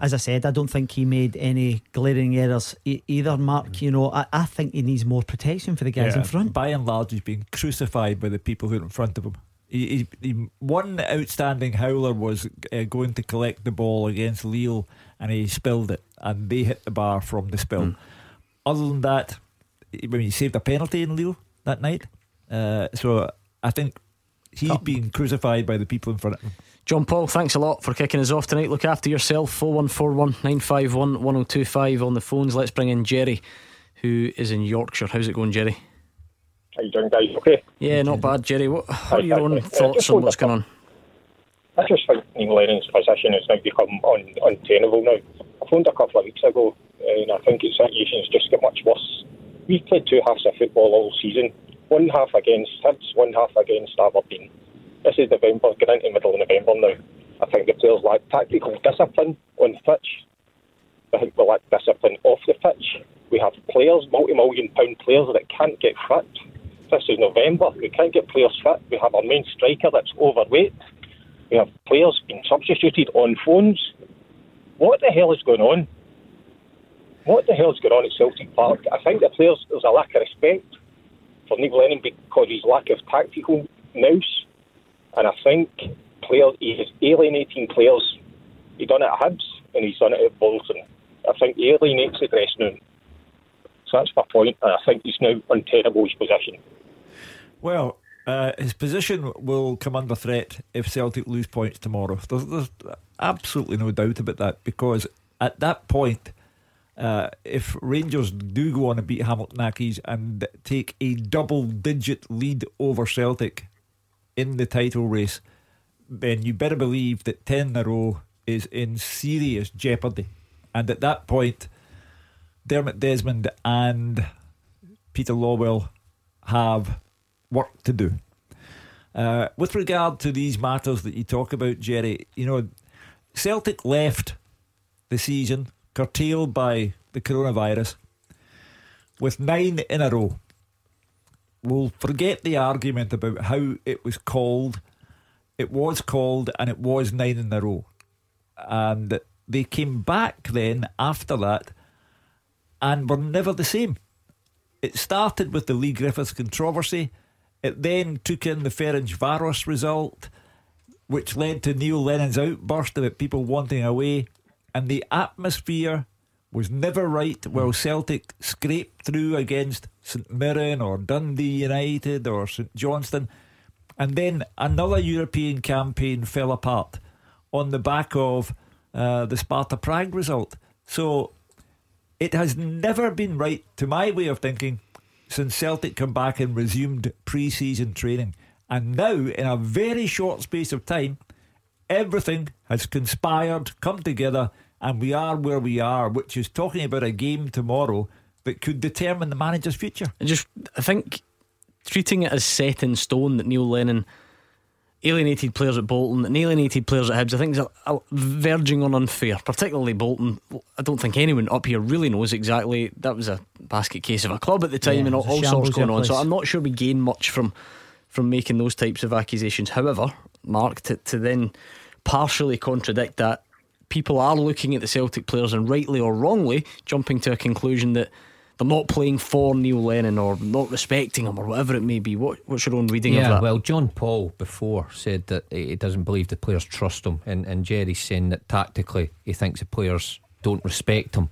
as I said, I don't think he made any glaring errors e- either. Mark, you know, I, I think he needs more protection for the guys in front. By and large, he's being crucified by the people who are in front of him. He, he, he, one outstanding howler was uh, going to collect the ball against Lille, and he spilled it, and they hit the bar from the spill. Hmm. Other than that, when he saved a penalty in Lille that night, uh, so I think he's being crucified by the people in front of him. John Paul, thanks a lot for kicking us off tonight. Look after yourself. 4141 951 1025 on the phones. Let's bring in Jerry, who is in Yorkshire. How's it going, Jerry? How you doing, guys? Okay. Yeah, not bad, Jerry. What, what are your own Uh, thoughts on what's going on? I just think Neil Lennon's position has now become un- untenable now. I phoned a couple of weeks ago, and I think his situation's just got much worse. We've played two halves of football all season. One half against Hibs, one half against Aberdeen. This is November, getting into the middle of November now. I think the players lack tactical discipline on the pitch. I think we lack discipline off the pitch. We have players, multi-million pound players that can't get fit. This is November. We can't get players fit. We have our main striker that's overweight. We have players being substituted on phones. What the hell is going on? What the hell is going on at Celtic Park? I think the players, there's a lack of respect for Neil Lennon because his lack of tactical nous. And I think players, he is alienating players. He done it at Hibs and he's done it at Bolton. I think he alienates the dressing room. So that's my point, and I think he's now untenable his position. Well, uh, his position will come under threat if Celtic lose points tomorrow. There's, there's absolutely no doubt about that because at that point, uh, if Rangers do go on and beat Hamilton Accies and take a double digit lead over Celtic in the title race, then you better believe that 10 in a row is in serious jeopardy. And at that point, Dermot Desmond and Peter Lawwell have work to do. Uh, with regard to these matters that you talk about, Jerry, you know, Celtic left the season curtailed by the coronavirus with nine in a row. We'll forget the argument about how it was called. It was called and it was nine in a row. And they came back then after that and were never the same. It started with the Leigh Griffiths controversy. It then took in the Ferencváros result, which led to Neil Lennon's outburst about people wanting away. And the atmosphere was never right while Celtic scraped through against St Mirren or Dundee United or St Johnstone. And then another European campaign fell apart on the back of uh, the Sparta Prague result. So it has never been right, to my way of thinking, since Celtic come back and resumed pre season training. And now, in a very short space of time, everything has conspired, come together, and we are where we are, which is talking about a game tomorrow that could determine the manager's future. I just, I think treating it as set in stone that Neil Lennon alienated players at Bolton and alienated players at Hibs, I think is a, a verging on unfair, particularly Bolton. I don't think anyone up here really knows exactly. That was a basket case of a club at the time Yeah, and all, it was a all sorts going on. So. I'm not sure we gain much from from making those types of accusations. However, Mark, to, to then partially contradict that, people are looking at the Celtic players and rightly or wrongly jumping to a conclusion that they're not playing for Neil Lennon or not respecting him or whatever it may be. What, what's your own reading of yeah, that? well, John Paul before said that he doesn't believe the players trust him, and, and Jerry's saying that tactically he thinks the players don't respect him.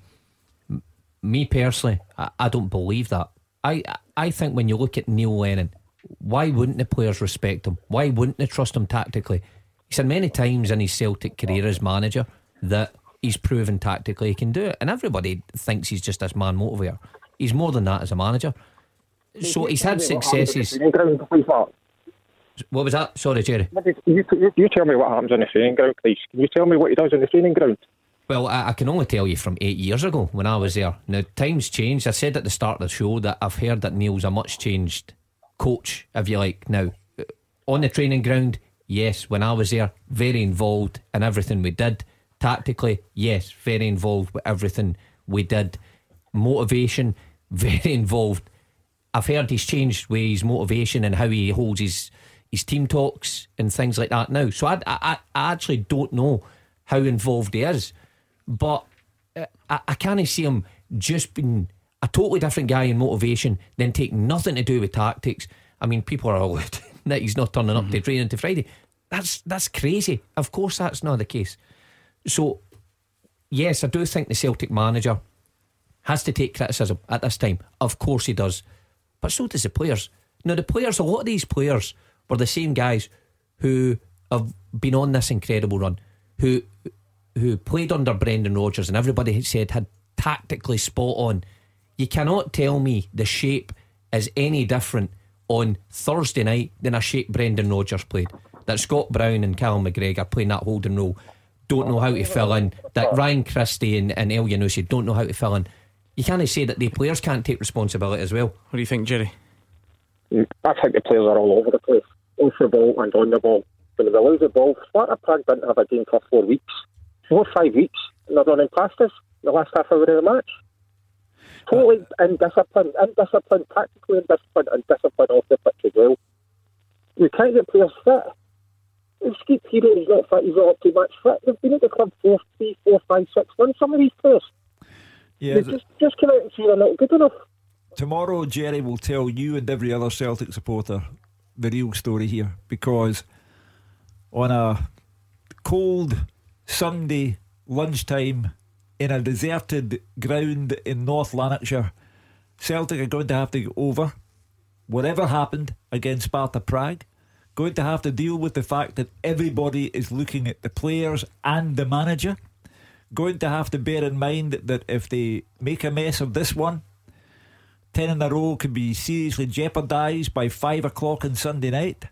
M- Me personally, I, I don't believe that. I I think when you look at Neil Lennon, why wouldn't the players respect him? Why wouldn't they trust him tactically? He said many times in his Celtic career as manager that he's proven tactically he can do it, and everybody thinks he's just this man motivator. He's more than that as a manager. So he's had successes. What was that? Sorry, Jerry. You, you, you tell me what happens on the training ground, please. Can you tell me what he does on the training ground? Well, I, I can only tell you from eight years ago when I was there. Now, times changed. I said at the start of the show that I've heard that Neil's a much changed coach, if you like. Now, uh, on the training ground, Yes. When I was there, very involved in everything we did. Tactically, yes, very involved with everything we did. Motivation, very (laughs) involved. I've heard he's changed with his motivation and how he holds his his team talks and things like that now. So I, I, I actually don't know how involved he is, but uh, I, I can't see him just being a totally different guy in motivation, then take nothing to do with tactics. I mean, people are all (laughs) that he's not turning up mm-hmm. to training to Friday. That's that's crazy. Of course, that's not the case. So, yes, I do think the Celtic manager has to take criticism at this time. Of course, he does, but so does the players. Now, the players, a lot of these players were the same guys who have been on this incredible run, who who played under Brendan Rodgers, and everybody said had tactically spot on. You cannot tell me the shape is any different on Thursday night than a shape Brendan Rodgers played. That Scott Brown and Callum McGregor playing that holding role don't know how to fill in. That Ryan Christie and, and Elyounoussi don't know how to fill in. You can't say that the players can't take responsibility as well. What do you think, Jerry? I think the players are all over the place, off the ball and on the ball. When they lose the ball, Sparta Prague didn't have a game for four weeks, four five weeks, and they're running past us the last half hour of the match. Totally indisciplined, indisciplined, tactically indisciplined, and disciplined off the pitch as well. We can't get players fit. If Skeet Peter is not fit, he's not up to much fit. They've been at the club four, three, four, five, six months. Some of these players. Yeah, just, just come out and say they're not good enough. Tomorrow, Jerry will tell you and every other Celtic supporter the real story here because on a cold Sunday lunchtime in a deserted ground in North Lanarkshire, Celtic are going to have to go over whatever happened against Sparta Prague. Going to have to deal with the fact that everybody is looking at the players and the manager. Going to have to bear in mind that if they make a mess of this one, 10 in a row could be seriously jeopardised by 5 o'clock on Sunday night.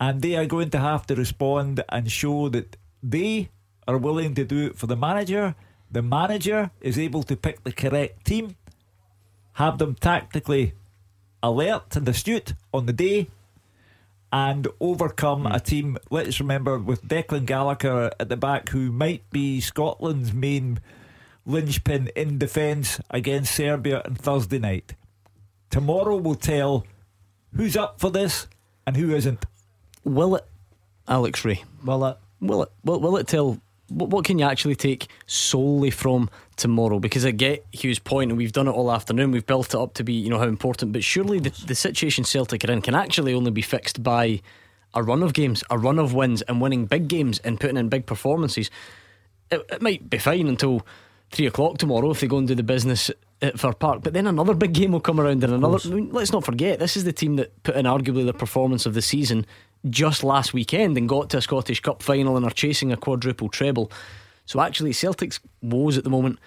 And they are going to have to respond and show that they are willing to do it for the manager. The manager is able to pick the correct team, have them tactically alert and astute on the day, and overcome mm. a team, let's remember, with Declan Gallagher at the back, who might be Scotland's main linchpin in defence against Serbia on Thursday night. Tomorrow will tell who's up for this and who isn't. Will it, Alex Rae? Will it? Will it? Will, will it tell? What, what can you actually take solely from tomorrow? Because I get Hugh's point, and we've done it all afternoon. We've built it up to be, you know, how important. But surely the, the situation Celtic are in can actually only be fixed by a run of games, a run of wins, and winning big games and putting in big performances. It, it might be fine until three o'clock tomorrow if they go and do the business at Fir Park. But then another big game will come around and another. I mean, let's not forget, this is the team that put in arguably the performance of the season just last weekend and got to a Scottish Cup final and are chasing a quadruple treble. So actually, Celtic's woes at the moment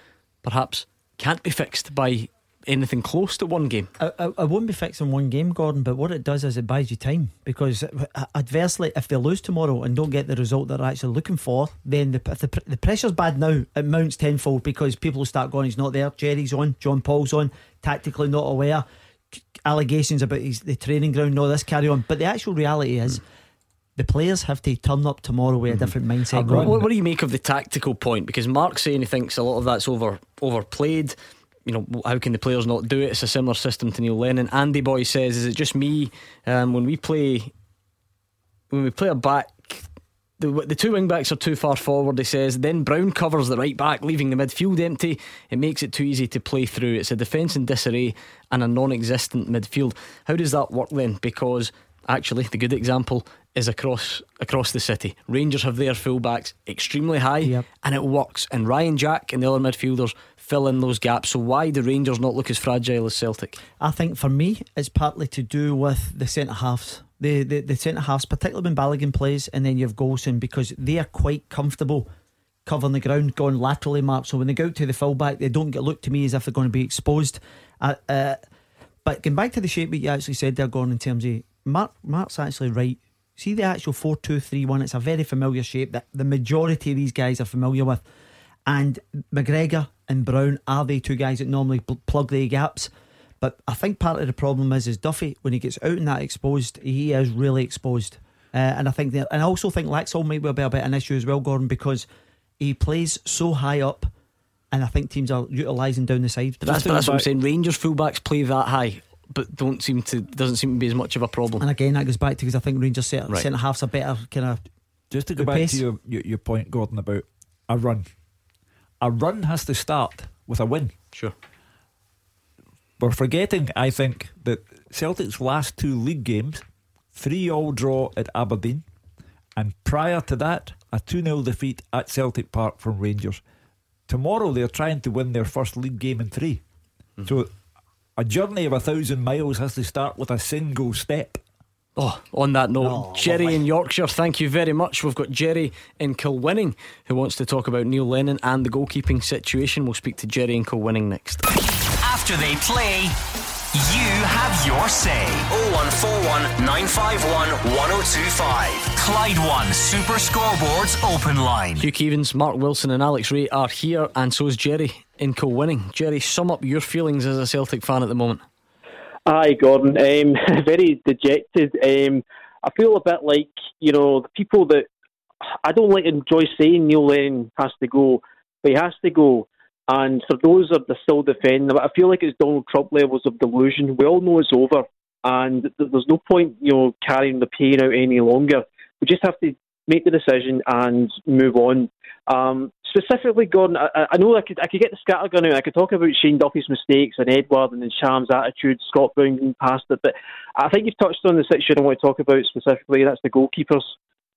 perhaps can't be fixed by anything close to one game. I, I, I, won't be fixing one game, Gordon, but what it does is it buys you time because adversely, if they lose tomorrow and don't get the result they're actually looking for, then the, the, the pressure's bad now, it mounts tenfold because people start going, he's not there, Jerry's on, John Paul's on, tactically not aware, allegations about his, the training ground, no, this carry on. But the actual reality is. the players have to turn up tomorrow with a mm-hmm. different mindset. What, what, do you make of the tactical point? Because Mark's saying he thinks a lot of that's over overplayed you know, how can the players not do it? It's a similar system to Neil Lennon. Andy Boy says, is it just me um, when we play when we play a back? The, the two wing backs are too far forward, he says. Then Brown covers the right back, leaving the midfield empty. It makes it too easy to play through. It's a defence in disarray and a non existent midfield. How does that work then? Because actually, the good example is across across the city. Rangers have their fullbacks extremely high, yep. and it works. And Ryan Jack and the other midfielders fill in those gaps. So why do Rangers not look as fragile as Celtic? I think for me, it's partly to do with the centre halves. The the, the centre halves, particularly when Balogun plays, and then you have Goldson because they are quite comfortable covering the ground, going laterally marked. So when they go out to the fullback, they don't get looked to me as if they're going to be exposed. Uh, uh, but going back to the shape that you actually said they're going in terms of Mark, Mark's actually right. See the actual four two three one. It's a very familiar shape that the majority of these guys are familiar with. And McGregor and Brown are they two guys that normally plug the gaps. But I think part of the problem is is Duffy when he gets out and that exposed, he is really exposed. Uh, and I think that, and I also think Laxalt might well be a bit of an issue as well, Gordon, because he plays so high up, and I think teams are utilising down the side. But that's, that's what I'm saying. Rangers fullbacks play that high, but don't seem to doesn't seem to be as much of a problem. And again, that goes back to because I think Rangers centre Right. centre halves a better kind of. Just to go back to your, your your point, Gordon, about a run. A run has to start with a win. Sure. We're forgetting, I think, that Celtic's last two league games, three all draw at Aberdeen, and prior to that, a 2 0 defeat at Celtic Park from Rangers. Tomorrow they're trying to win their first league game in 3 mm. So a journey of a thousand miles has to start with a single step. Oh, on that note, oh, Jerry in Yorkshire, thank you very much. We've got Jerry in Kilwinning who wants to talk about Neil Lennon and the goalkeeping situation. We'll speak to Jerry in Kilwinning next. After they play, you have your say. 0141 951 1025. Clyde One Super Scoreboards Open Line. Hugh Keevins, Mark Wilson, and Alex Rae are here, and so is Jerry in Kilwinning. Jerry, sum up your feelings as a Celtic fan at the moment. Aye, Gordon. Um, (laughs) very dejected. Um, I feel a bit like you know the people that I don't like enjoy saying Neil Lennon has to go, but he has to go. And for those that are still defending I feel like it's Donald Trump levels of delusion. We all know it's over, and there's no point you know carrying the pain out any longer. We just have to make the decision and move on. Um, specifically, Gordon, I, I- know I could I could get the scattergun out. I could talk about Shane Duffy's mistakes and Edouard and Ntcham's attitude, Scott Brown being past it, but I think you've touched on the situation I want to talk about specifically. That's the goalkeepers.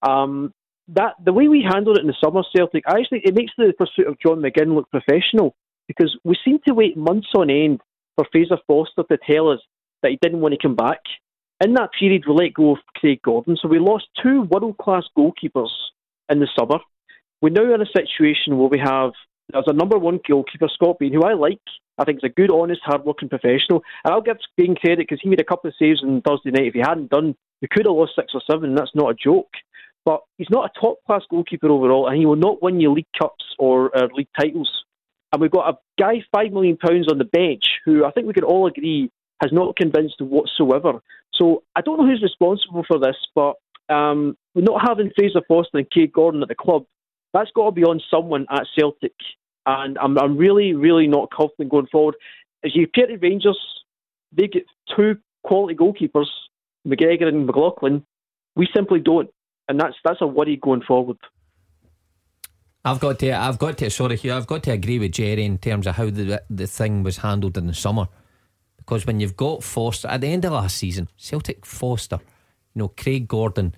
Um, that the way we handled it in the summer, Celtic, actually it makes the pursuit of John McGinn look professional because we seem to wait months on end for Fraser Forster to tell us that he didn't want to come back. In that period, we let go of Craig Gordon, so we lost two world class goalkeepers in the summer. We're now in a situation where we have there's a number one goalkeeper, Scott Bain, who I like. I think is a good, honest, hard-working professional, and I'll give Bain credit because he made a couple of saves on Thursday night. If he hadn't done, we could have lost six or seven. That's not a joke. But he's not a top-class goalkeeper overall, and he will not win you league cups or uh, league titles. And we've got a guy five million pounds on the bench who I think we can all agree has not convinced whatsoever. So I don't know who's responsible for this, but um, we're not having Fraser Forster and Craig Gordon at the club. That's got to be on someone at Celtic, and I'm, I'm really, really not confident going forward. As you compare to Rangers, they get two quality goalkeepers, McGregor and McLaughlin. We simply don't, and that's that's a worry going forward. I've got to, I've got to, sorry, Hugh, I've got to agree with Jerry in terms of how the the thing was handled in the summer, because when you've got Forster at the end of last season, Celtic Forster, you know Craig Gordon,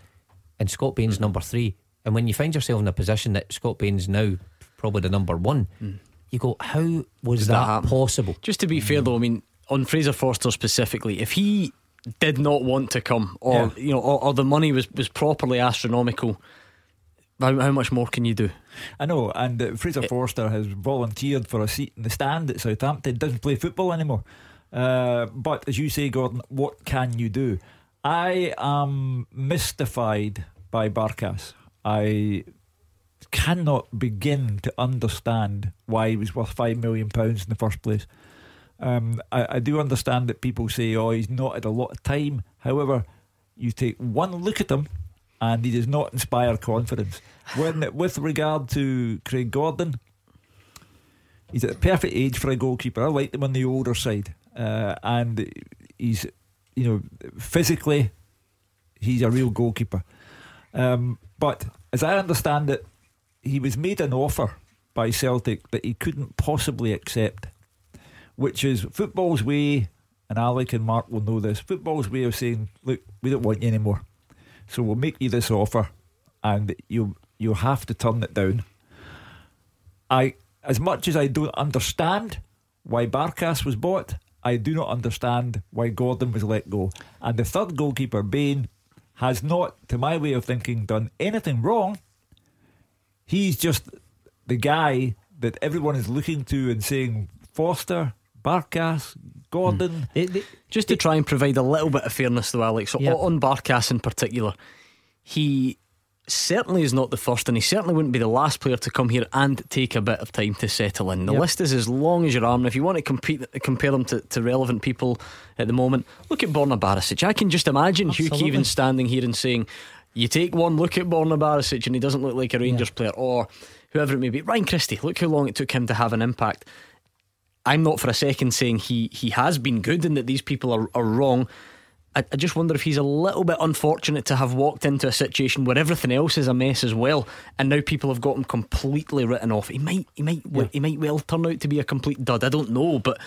and Scott Bain's number three, and when you find yourself in a position that Scott Bain's now probably the number one, hmm. you go, how was Did that, that possible? Just to be fair, hmm. though, I mean, on Fraser Forster specifically, if he did not want to come, or you know, or, or the money was, was properly astronomical, how, how much more can you do? I know, and uh, Fraser Forster has volunteered for a seat in the stand at Southampton. Doesn't play football anymore. Uh, but as you say, Gordon, what can you do? I am mystified by Barkas. I cannot begin to understand why he was worth five million pounds in the first place. Um, I, I do understand that people say, "Oh, he's not had a lot of time." However, you take one look at him, and he does not inspire confidence. When, with regard to Craig Gordon, he's at the perfect age for a goalkeeper. I like him on the older side, uh, and he's, you know, physically, he's a real goalkeeper. Um, but as I understand it, he was made an offer by Celtic that he couldn't possibly accept, which is football's way. And Alec and Mark will know this. Football's way of saying, "Look, we don't want you anymore, so we'll make you this offer, and you you have to turn it down." I, as much as I don't understand why Barkas was bought, I do not understand why Gordon was let go. And the third goalkeeper, Bain, has not, to my way of thinking, done anything wrong. He's just the guy that everyone is looking to and saying, Forster, Barkas, Gordon. Just to try and provide a little bit of fairness, though, Alex, so Yeah. on Barkas in particular, he certainly is not the first, and he certainly wouldn't be the last player to come here and take a bit of time to settle in. The Yep. list is as long as your arm, and if you want to compete, compare them to, to relevant people at the moment, look at Borna Barisic. I can just imagine Absolutely. Hugh Keevins standing here and saying, You take one look at Borna Barisic and he doesn't look like a Rangers yeah. player, or whoever it may be. Ryan Christie, look how long it took him to have an impact. I'm not for a second saying he he has been good and that these people are, are wrong. I, I, just wonder if he's a little bit unfortunate to have walked into a situation where everything else is a mess as well, and now people have got him completely written off. He might, he might, yeah. he might well turn out to be a complete dud. I don't know, but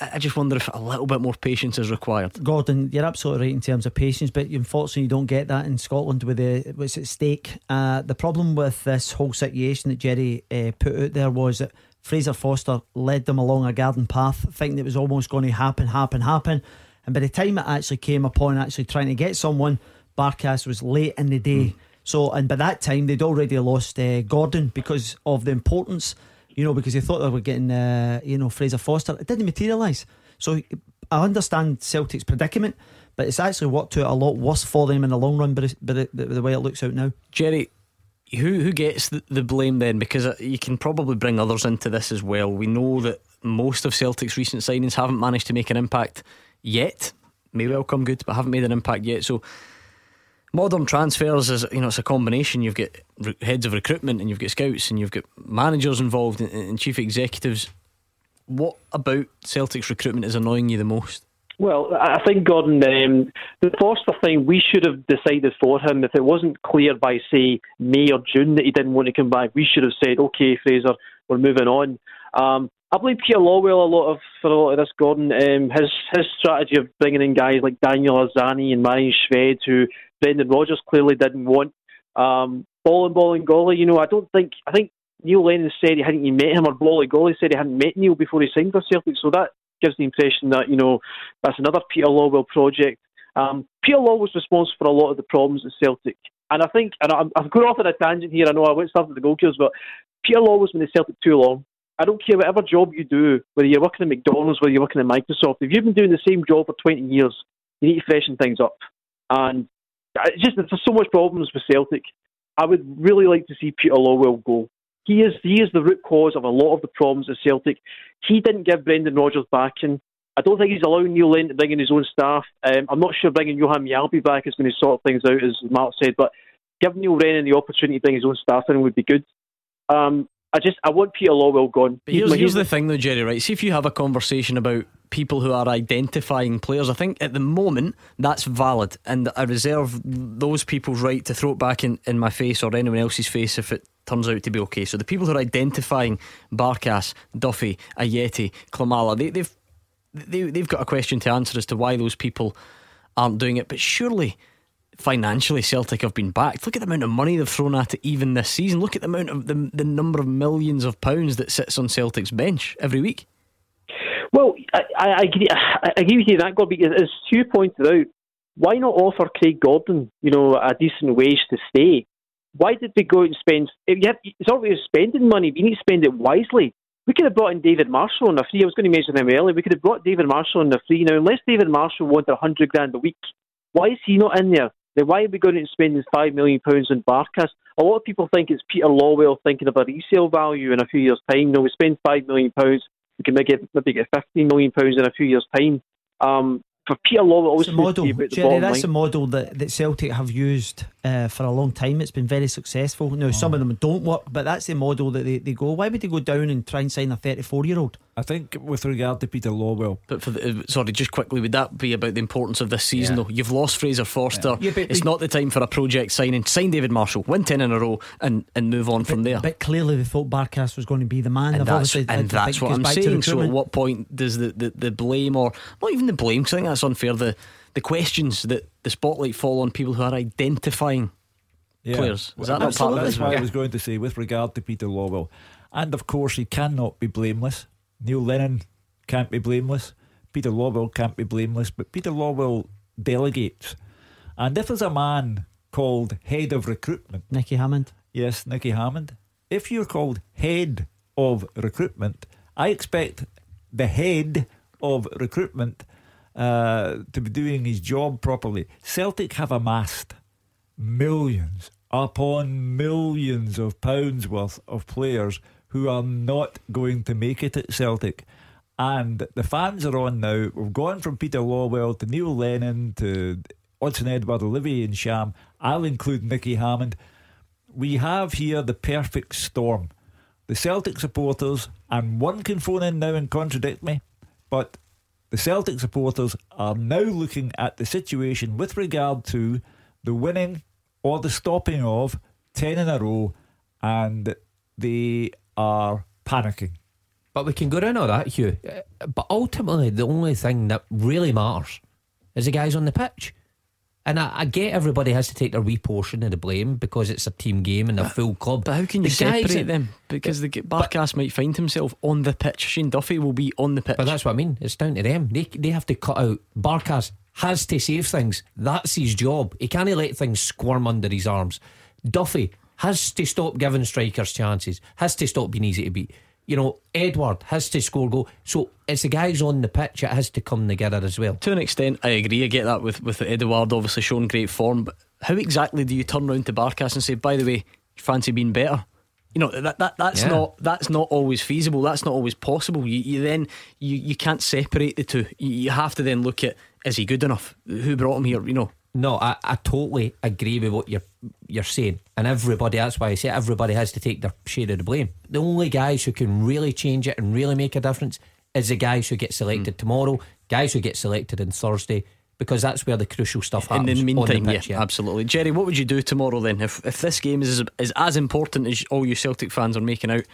I just wonder if a little bit more patience is required. Gordon, you're absolutely right in terms of patience, but unfortunately you don't get that in Scotland with the what's at stake. Uh, the problem with this whole situation that Jerry uh, put out there was that Fraser Forster led them along a garden path, thinking it was almost going to happen, happen, happen. And by the time it actually came upon actually trying to get someone, Barkas was late in the day. Mm. So, and by that time, they'd already lost uh, Gordon because of the importance, you know, because they thought they were getting, uh, you know, Fraser Forster. It didn't materialise. So, I understand Celtic's predicament, but it's actually worked out a lot worse for them in the long run, but, but the, the way it looks out now. Jerry, who who gets the, the blame then? Because uh, you can probably bring others into this as well. We know that most of Celtic's recent signings haven't managed to make an impact yet. May well come good, but haven't made an impact yet. So modern transfers is you know it's a combination. You've got heads of recruitment and you've got scouts and you've got managers involved and, and chief executives. What about Celtic's recruitment is annoying you the most? Well, I think Gordon, um, the Forster thing, we should have decided for him. If it wasn't clear by say May or June that he didn't want to come back, we should have said, "Okay, Fraser, we're moving on." Um, I believe Peter Lawwell a lot of for a lot of this, Gordon. Um, his his strategy of bringing in guys like Daniel Arzani and Marian Shved, who Brendan Rodgers clearly didn't want. Um, ball and ball and golly, you know, I don't think I think Neil Lennon said he hadn't met him, or Bolingoli said he hadn't met Neil before he signed for Celtic. So that gives the impression that you know that's another Peter Lawwell project. Um, Peter Lawwell was responsible for a lot of the problems at Celtic, and I think, and I'm, I'm going off on a tangent here. I know I went start with the goalkeepers, but Peter Lawwell was with the Celtic too long. I don't care whatever job you do, whether you're working at McDonald's, whether you're working at Microsoft. If you've been doing the same job for 20 years, you need to freshen things up. And it's just there's so much problems with Celtic. I would really like to see Peter Lawwell go. He is he is the root cause of a lot of the problems at Celtic. He didn't give Brendan Rodgers backing. I don't think he's allowing Neil Lennon to bring in his own staff. Um, I'm not sure bringing Johan Mjällby back is going to sort things out, as Mark said, but giving Neil Lennon the opportunity to bring his own staff in would be good. Um, I just I want Peter Lawwell gone. But here's, here's the thing though, Jerry. Right, see if you have a conversation about people who are identifying players. I think at the moment that's valid, and I reserve those people's right to throw it back in, in my face or anyone else's face if it turns out to be okay. So the people who are identifying Barkas, Duffy, Ajeti, Klimala, they, they've they, they've got a question to answer as to why those people aren't doing it. But surely financially Celtic have been backed. Look at the amount of money they've thrown at it even this season. Look at the amount of the, the number of millions of pounds that sits on Celtic's bench every week. Well, I, I agree. I agree with you that, God, because as Stu pointed out, why not offer Craig Gordon, you know, a decent wage to stay? Why did they go and spend? It's obviously spending money, but you need to spend it wisely. We could have brought in David Marshall on a free. I was going to mention him earlier. We could have brought David Marshall on a free. Now, unless David Marshall wanted a hundred grand a week, why is he not in there? Then why are we going to spend five million pounds on Barkas? A lot of people think it's Peter Lawwell thinking of a resale value in a few years' time. No, we spend five million pounds, we can maybe get, maybe get fifteen million pounds in a few years' time. Um, for Peter Lawwell, it's a model, Jerry. That's line. a model that, that Celtic have used uh, for a long time. It's been very successful. Now, oh. some of them don't work, but that's the model that they, they go. Why would they go down and try and sign a 34 year old? I think with regard to Peter Lawwell, but for the, uh, sorry, just quickly, would that be about the importance of this season? Yeah. Though you've lost Fraser Forster, yeah. Yeah, it's not the time for a project signing. Sign David Marshall, win ten in a row, and, and move on but, from there. But clearly, they thought Barkas was going to be the man, and that's, and that's what I'm saying. So, at what point does the, the, the blame, or not even the blame? Because I think that's unfair. The the questions that the spotlight fall on people who are identifying yeah. players. Is that not part of That's what I was going to say with regard to Peter Lawwell. And of course, he cannot be blameless. Neil Lennon can't be blameless. Peter Lawwell can't be blameless. But Peter Lawwell delegates. And if there's a man called head of recruitment, Nicky Hammond. Yes, Nicky Hammond. If you're called head of recruitment, I expect the head of recruitment uh, to be doing his job properly. Celtic have amassed millions upon millions of pounds worth of players who are not going to make it at Celtic. And the fans are on now. We've gone from Peter Lawwell to Neil Lennon to Odsonne Edouard, Olivier Ntcham. I'll include Nicky Hammond. We have here the perfect storm. The Celtic supporters, and one can phone in now and contradict me, but the Celtic supporters are now looking at the situation with regard to the winning or the stopping of 10 in a row, and they are panicking. But we can go around all that, Hugh. Uh, But ultimately, the only thing that really matters is the guys on the pitch. And I, I get everybody has to take their wee portion of the blame because it's a team game and a full club. But how can you The separate that- them? Because the Barkas might find himself on the pitch. Shane Duffy will be on the pitch. But that's what I mean. It's down to them. They they have to cut out. Barkas has to save things. That's his job. He can't let things squirm under his arms. Duffy has to stop giving strikers chances. Has to stop being easy to beat. You know, Edward has to score goal. So it's the guys on the pitch It has to come together as well. To an extent, I agree. I get that with with Edouard obviously showing great form. But how exactly do you turn around to Barkas and say, by the way, fancy being better? You know that, that that's Yeah. not that's not always feasible. That's not always possible. You, you then you, you can't separate the two. You, you have to then look at is he good enough? Who brought him here? You know. No, I, I totally agree with what you're you're saying, and everybody. That's why I say everybody has to take their share of the blame. The only guys who can really change it and really make a difference is the guys who get selected Hmm. tomorrow, guys who get selected on Thursday, because that's where the crucial stuff happens. And in the on meantime, pitch, yeah, absolutely. Jerry, what would you do tomorrow then? If if this game is is as important as all you Celtic fans are making out,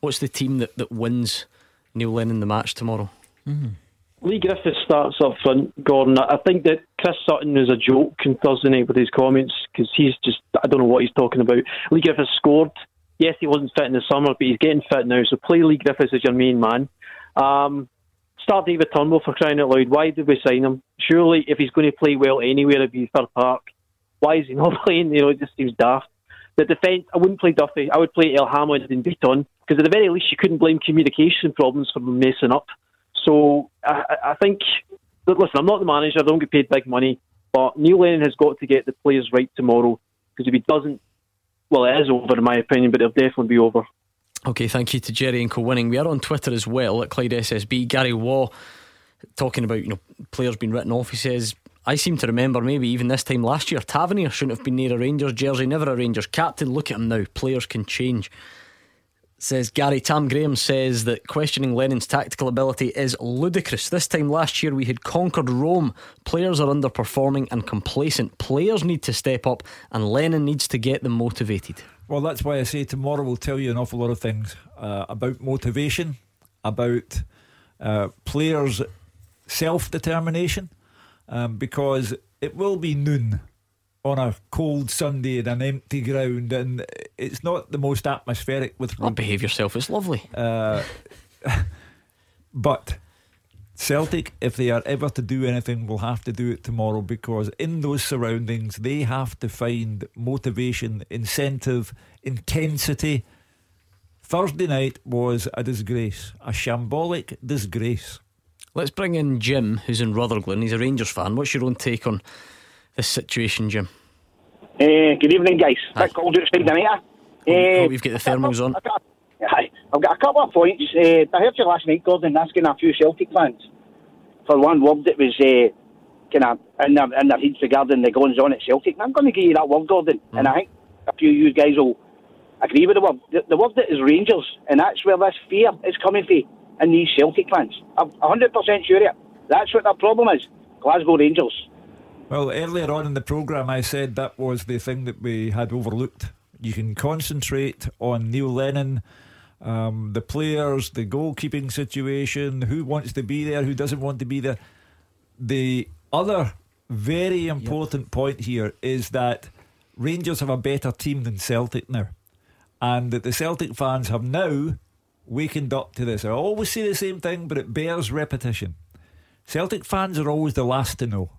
what's the team that, that wins Neil Lennon the match tomorrow? Leigh Griffiths starts up front, Gordon. I think that Chris Sutton is a joke on Thursday night with his comments because he's just, I don't know what he's talking about. Leigh Griffiths scored. Yes, he wasn't fit in the summer, but he's getting fit now. So play Leigh Griffiths as your main man. Um, start David Turnbull for crying out loud. Why did we sign him? Surely, if he's going to play well anywhere, it'd be Park. Why is he not (laughs) playing? You know, it just seems daft. The defence, I wouldn't play Duffy. I would play Elhamed and Bitton because at the very least you couldn't blame communication problems for messing up. So I, I- think, listen, I'm not the manager. I don't get paid big money, but Neil Lennon has got to get the players right tomorrow because if he doesn't, well, it is over in my opinion, but it'll definitely be over. Okay, thank you to Jerry and Kilwinning. We are on Twitter as well at Clyde SSB. Gary Waugh talking about you know players being written off. He says, I seem to remember maybe even this time last year, Tavernier shouldn't have been near a Rangers jersey, never a Rangers captain. Look at him now. Players can change. Says Gary Tam Graham says that questioning Lennon's tactical ability is ludicrous. This time last year we had conquered Rome. Players are underperforming and complacent. Players need to step up, and Lennon needs to get them motivated. Well, that's why I say tomorrow will tell you an awful lot of things uh, about motivation, about uh, players' self determination, um, because it will be noon on a cold Sunday in an empty ground, and it's not the most atmospheric with. Oh, behave yourself, it's lovely. Uh, (laughs) but Celtic, if they are ever to do anything, will have to do it tomorrow because in those surroundings they have to find motivation, incentive, intensity. Thursday night was a disgrace, a shambolic disgrace. Let's bring in Jim, who's in Rutherglen. He's a Rangers fan. What's your own take on this situation, Jim? Uh, good evening, guys. Dick Gold outside the meter. hope you've got the thermals on. Aye, I've got a couple of points. Uh, I heard you last night, Gordon, asking a few Celtic fans for one word that was uh, kind of in their, in their heads regarding the goings on at Celtic. And I'm going to give you that word, Gordon, and I think a few of you guys will agree with the word. The, the word that is Rangers, and that's where this fear is coming from in these Celtic fans. I'm 100% sure of it. That's what their problem is. Glasgow Rangers. Well, earlier on in the programme, I said that was the thing that we had overlooked. You can concentrate on Neil Lennon, um, the players, the goalkeeping situation, who wants to be there, who doesn't want to be there. The other very important point here is that Rangers have a better team than Celtic now. And that the Celtic fans have now wakened up to this. I always say the same thing, but it bears repetition. Celtic fans are always the last to know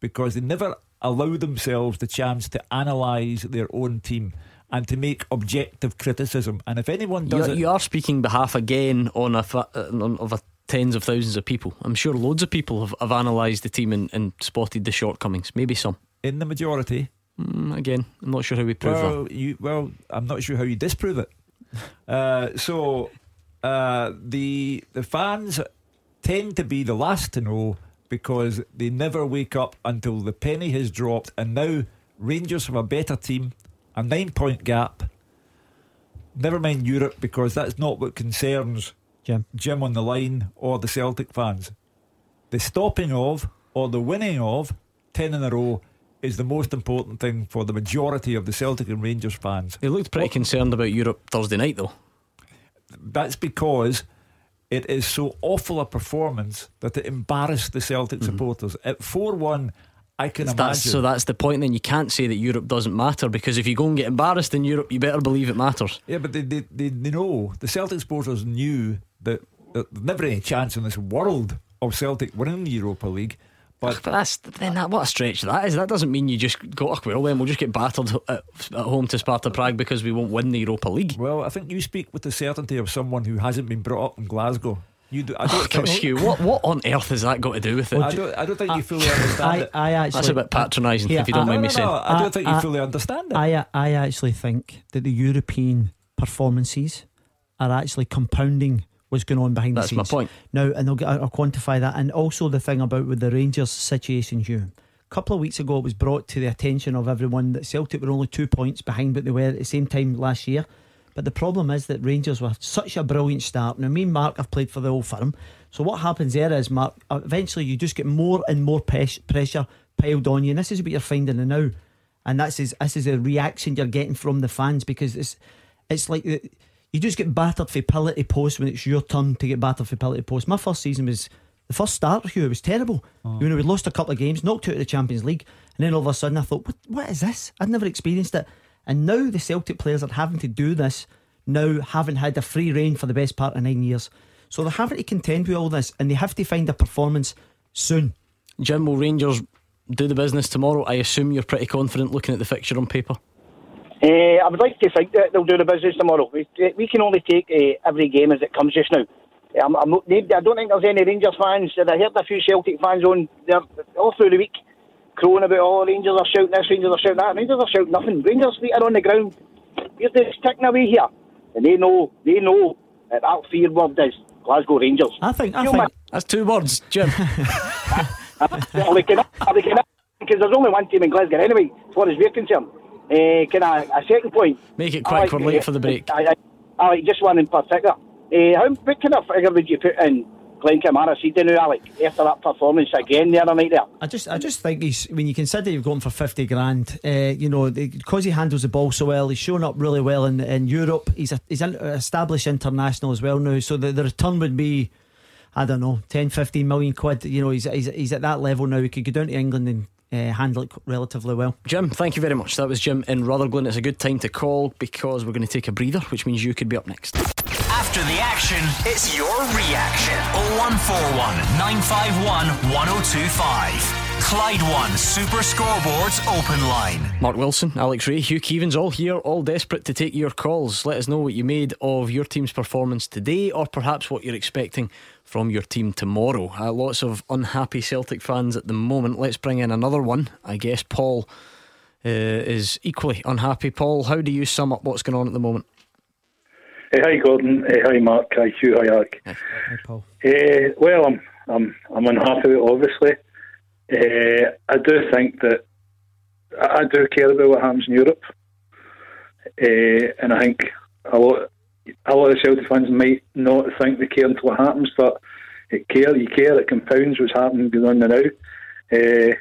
because they never allow themselves the chance to analyse their own team and to make objective criticism. And if anyone does You, it, you are speaking behalf again on a uh, on, of a tens of thousands of people. I'm sure loads of people have, have analysed the team and, and spotted the shortcomings. Maybe some. in the majority, Mm, again, I'm not sure how we prove well, that. you well, I'm not sure how you disprove it. Uh, so uh, the the fans tend to be the last to know because they never wake up until the penny has dropped, and now Rangers have a better team, a nine point gap. Never mind Europe because that's not what concerns Jim. Jim on the line or the Celtic fans. The stopping of or the winning of 10 in a row is the most important thing for the majority of the Celtic and Rangers fans. They looked pretty concerned about Europe Thursday night, though. That's because it is so awful a performance that it embarrassed the Celtic mm-hmm. supporters. At 4 1, I can That's, imagine. so that's the point. Then you can't say that Europe doesn't matter because if you go and get embarrassed in Europe, you better believe it matters. Yeah, but they, they, they, they know, the Celtic supporters knew that, that there's never any chance in this world of Celtic winning the Europa League. But, But that's then that what a stretch that is. That doesn't mean you just go, oh, well, then we'll just get battered at, at home to Sparta Prague because we won't win the Europa League. Well, I think you speak with the certainty of someone who hasn't been brought up in Glasgow. You do. I Oh, don't come think. Hugh, what what on earth has that got to do with it? I don't. I don't think you fully understand it. I actually That's a bit patronising, Yeah, if you don't I- mind me no, saying. no, I don't think you fully understand it. I, I actually think that the European performances are actually compounding what's going on behind That's the my scenes. point. Now, and I'll, get- I'll quantify that. And also the thing about with the Rangers situation, Hugh. A couple of weeks ago, it was brought to the attention of everyone that Celtic were only two points behind what they were at the same time last year. But the problem is that Rangers were such a brilliant start. Now, me and Mark have played for the old firm. So what happens there is, Mark, uh, eventually you just get more and more pressure piled on you. And this is what you're finding now. And that's is, this is a reaction you're getting from the fans because it's it's like the- you just get battered for pillar to post when it's your turn to get battered for pillar to post. My first season was the first start, Hugh, it was terrible. Oh. You know, we lost a couple of games, knocked out of the Champions League, and then all of a sudden I thought, what, what is this? I'd never experienced it. And now the Celtic players are having to do this now, having had a free reign for the best part of nine years. So they're having to contend with all this, and they have to find a performance soon. Jim, will Rangers do the business tomorrow? I assume you're pretty confident looking at the fixture on paper. Uh, I would like to think that they'll do the business tomorrow. We, we can only take uh, every game as it comes just now. I'm, I'm, not- I don't think there's any Rangers fans. I heard a few Celtic fans on there all through the week crowing about, oh, Rangers are shouting this, Rangers are shouting that. Rangers are shouting nothing. Rangers feet are on the ground. We're just ticking away here. And they know, they know that that fear word is Glasgow Rangers. I think, I You think man, That's two words, Jim. (laughs) (laughs) are they can, are they can, because there's only one team in Glasgow anyway, as far as we're concerned. Uh, can I, a second point? Make it I quick, like, we're late uh, for the break. I, I, I like just one in particular. Uh, how, what kind of figure would you put in Glenn Kamara season now, Alec, after that performance again the other night there? I just, I just think he's when you consider you've gone for fifty grand, uh, you know, because he handles the ball so well, he's shown up really well in in Europe. He's a, he's an established international as well now, so the, the return would be, I don't know, 10, 15 million quid. You know, he's he's, he's at that level now. He could go down to England and uh, handle it relatively well. Jim, thank you very much. That was Jim in Rutherglen. It's a good time to call because we're going to take a breather, which means you could be up next. After the action, it's your reaction. 0141 951 1025. Clyde One Super Scoreboards Open Line. Mark Wilson, Alex Rae, Hugh Keevins, all here, all desperate to take your calls. Let us know what you made of your team's performance today, or perhaps what you're expecting from your team tomorrow. Uh, lots of unhappy Celtic fans at the moment. Let's bring in another one. I guess Paul uh, is equally unhappy. Paul, how do you sum up what's going on at the moment? Hey, hi Gordon. Hey, hi Mark. Hi Hugh. Hi Alec. Hi Paul. Uh, well, I'm I'm I'm unhappy. Obviously, uh, I do think that I I do care about what happens in Europe, uh, and I think a lot a lot of Celtic fans might not think they care until it happens, but it care. You care. It compounds what's happening going on now. Uh,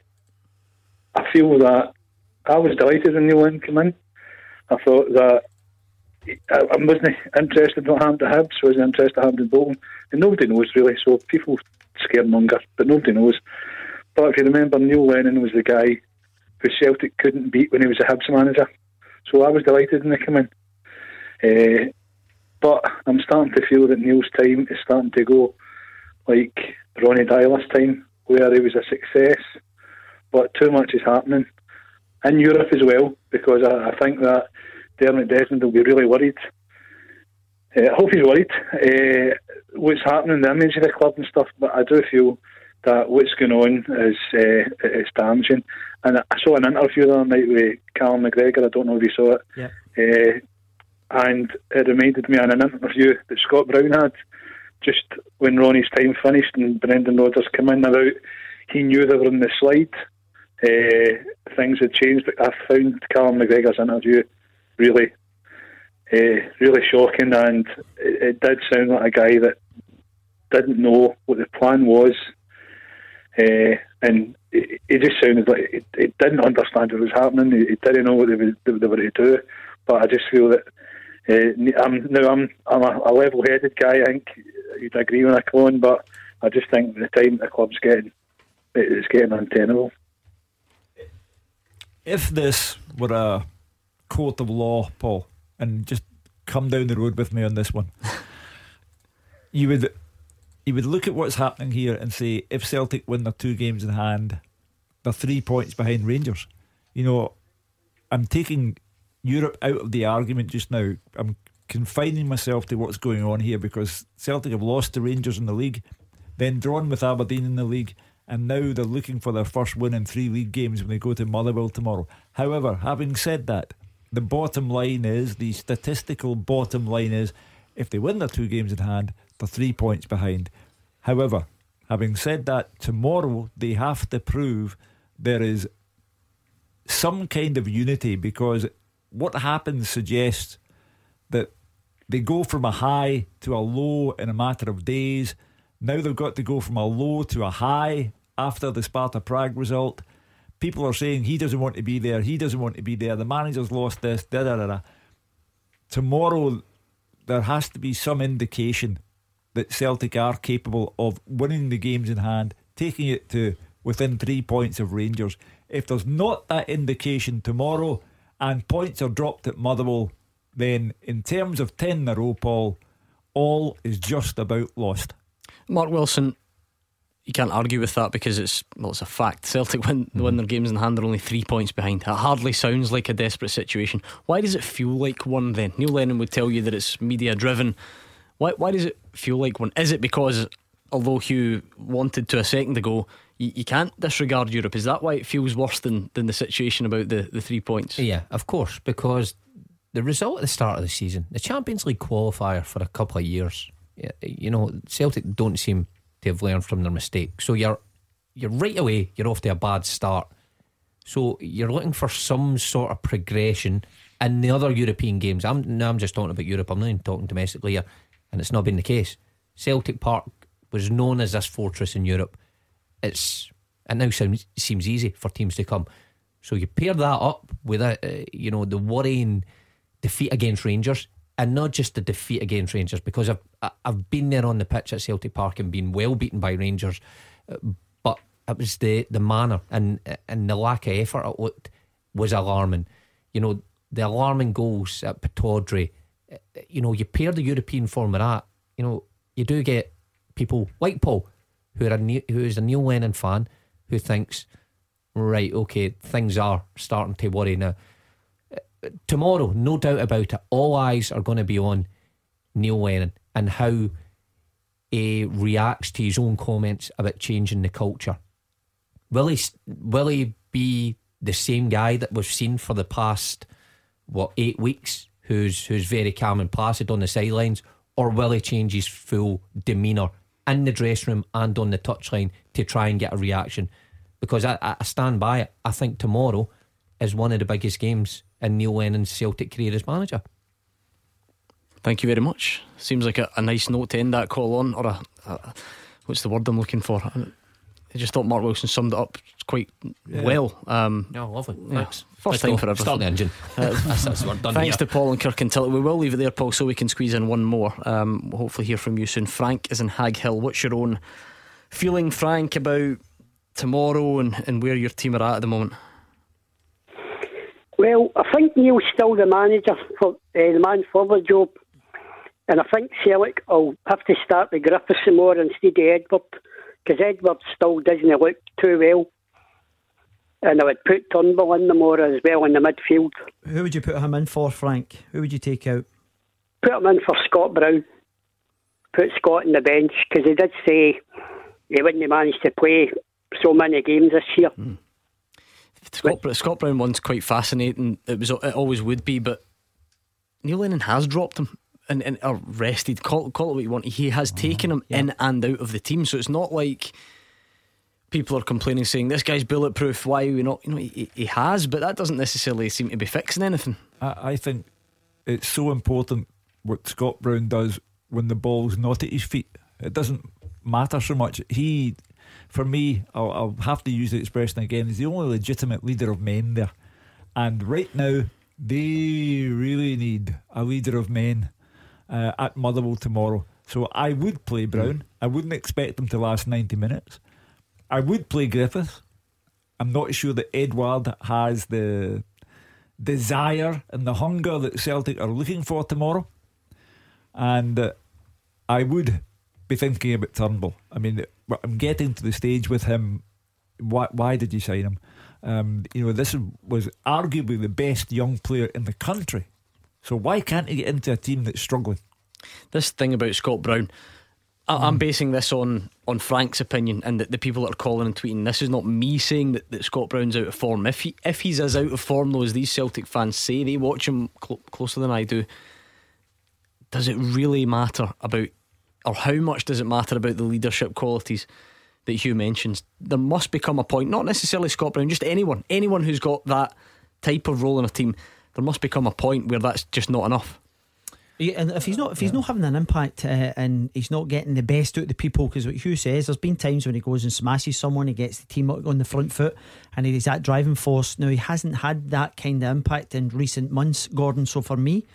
I feel that I was delighted when Neil Lennon came in. I thought that I, I wasn't interested in what happened to Hibs, wasn't interested in what happened to Bolton. And nobody knows really, so people scaremonger, but nobody knows. But if you remember, Neil Lennon was the guy who Celtic couldn't beat when he was a Hibs manager. So I was delighted when he came in. Uh, but I'm starting to feel that Neil's time is starting to go like Ronny Deila's time, where he was a success, but too much is happening. In Europe as well, because I, I think that Dermot Desmond will be really worried. Uh, I hope he's worried uh, what's happening, the image of the club and stuff, but I do feel that what's going on is uh, is damaging. And I saw an interview the other night with Callum McGregor, I don't know if you saw it, Yeah. uh, and it reminded me of an interview that Scott Brown had just when Ronny's time finished and Brendan Rodgers came in about he knew they were in the slide. Uh, things had changed. I found Callum McGregor's interview really, uh, really shocking, and it, it, did sound like a guy that didn't know what the plan was, uh, and it, it, just sounded like it, didn't understand what was happening. It, didn't know what they, were, they were to do. But I just feel that uh, I'm now I'm I'm a, a level-headed guy. I think you'd agree with Colin, but I just think the time the club's getting it's getting untenable. If this were a court of law, Paul, and just come down the road with me on this one, (laughs) you would you would look at what's happening here and say if Celtic win their two games in hand, they're three points behind Rangers. You know, I'm taking Europe out of the argument just now. I'm confining myself to what's going on here because Celtic have lost to Rangers in the league, then drawn with Aberdeen in the league, and now they're looking for their first win in three league games when they go to Motherwell tomorrow. However, having said that, the bottom line is the statistical bottom line is if they win their two games in hand, they're three points behind. However, having said that, tomorrow they have to prove there is some kind of unity because what happens suggests that they go from a high to a low in a matter of days. Now they've got to go from a low to a high after the Sparta Prague result. People are saying he doesn't want to be there, he doesn't want to be there, the manager's lost this, da da da da. Tomorrow, there has to be some indication that Celtic are capable of winning the games in hand, taking it to within three points of Rangers. If there's not that indication tomorrow, and points are dropped at Motherwell, then in terms of 10 in a row, Paul, all is just about lost. Mark Wilson, you can't argue with that because it's well, it's a fact. Celtic win, mm. win their games in hand, they're only three points behind. That hardly sounds like a desperate situation. Why does it feel like one then? Neil Lennon would tell you that it's media driven. Why, why does it feel like one? Is it because, although Hugh wanted to a second ago, you, you can't disregard Europe. Is that why it feels worse than, than the situation about the, the three points? Yeah, of course, because the result at the start of the season, the Champions League qualifier for a couple of years, you know, Celtic don't seem to have learned from their mistake. So you're you're right away, you're off to a bad start. So you're looking for some sort of progression in the other European games. I'm now I'm just talking about Europe. I'm not even talking domestically here, and it's not been the case. Celtic Park was known as this fortress in Europe it's it now seems easy for teams to come. So you pair that up with a, uh, you know the worrying defeat against Rangers, and not just the defeat against Rangers because I've I've been there on the pitch at Celtic Park and been well beaten by Rangers, uh, but it was the the manner and and the lack of effort it looked was alarming. You know the alarming goals at Pittodrie. Uh, you know you pair the European form with that. You know you do get people like Paul who are a new, who is a Neil Lennon fan who thinks, right, okay, things are starting to worry now. Tomorrow, no doubt about it, all eyes are going to be on Neil Lennon and how he reacts to his own comments about changing the culture. Will he, will he be the same guy that we've seen for the past, what, eight weeks, who's, who's very calm and placid on the sidelines, or will he change his full demeanour in the dressing room and on the touchline to try and get a reaction. Because I, I stand by it. I think tomorrow is one of the biggest games in Neil Lennon's Celtic career as manager. Thank you very much. Seems like a, a nice note to end that call on, or a, a, what's the word I'm looking for? I just thought Mark Wilson summed it up quite yeah. well. Um, yeah, lovely. Thanks. First time for everything. Start the engine. (laughs) Uh, (laughs) that's, that's thanks here. to Paul and Kirkintilloch. We will leave it there, Paul, so we can squeeze in one more. Um, we'll hopefully hear from you soon. Frank is in Haghill. What's your own feeling, Frank, about tomorrow and, and where your team are at at the moment? Well, I think Neil's still the manager for uh, the man for the job, and I think Celtic will have to start the Griffiths more instead of Edouard because Edouard still doesn't look too well. And I would put Turnbull in the more as well in the midfield. Who would you put him in for, Frank? Who would you take out? Put him in for Scott Brown. Put Scott on the bench because he did say he wouldn't manage to play so many games this year. Mm. Scott, but, Scott Brown one's quite fascinating. It was it always would be, but Neil Lennon has dropped him and, and or rested, call, call it what you want. He has oh, taken him yeah. in and out of the team, so it's not like people are complaining, saying this guy's bulletproof. Why are we not? You know, he, he has, but that doesn't necessarily seem to be fixing anything. I, I think it's so important what Scott Brown does when the ball's not at his feet. It doesn't matter so much. He, for me, I'll, I'll have to use the expression again. He's the only legitimate leader of men there, and right now they really need a leader of men uh, at Motherwell tomorrow. So I would play Brown. I wouldn't expect him to last 90 minutes. I would play Griffiths. I'm not sure that Edouard has the desire and the hunger that Celtic are looking for tomorrow. And uh, I would be thinking about Turnbull. I mean, I'm getting to the stage with him. Why, why did you sign him? Um, you know, this was arguably the best young player in the country. So why can't he get into a team that's struggling? This thing about Scott Brown, I, am hmm. basing this on on Frank's opinion and the, the people that are calling and tweeting. This is not me saying that, that Scott Brown's out of form. If he if he's as out of form though as these Celtic fans say, they watch him cl- closer than I do. Does it really matter about, or how much does it matter about the leadership qualities that Hugh mentions? There must become a point, not necessarily Scott Brown, just anyone, anyone who's got that type of role in a team. There must become a point where that's just not enough. Yeah, and if he's not if he's not having an impact uh, and he's not getting the best out of the people, because what Hugh says, there's been times when he goes and smashes someone, he gets the team on the front foot, and he's that driving force. Now he hasn't had that kind of impact in recent months, Gordon. So for me,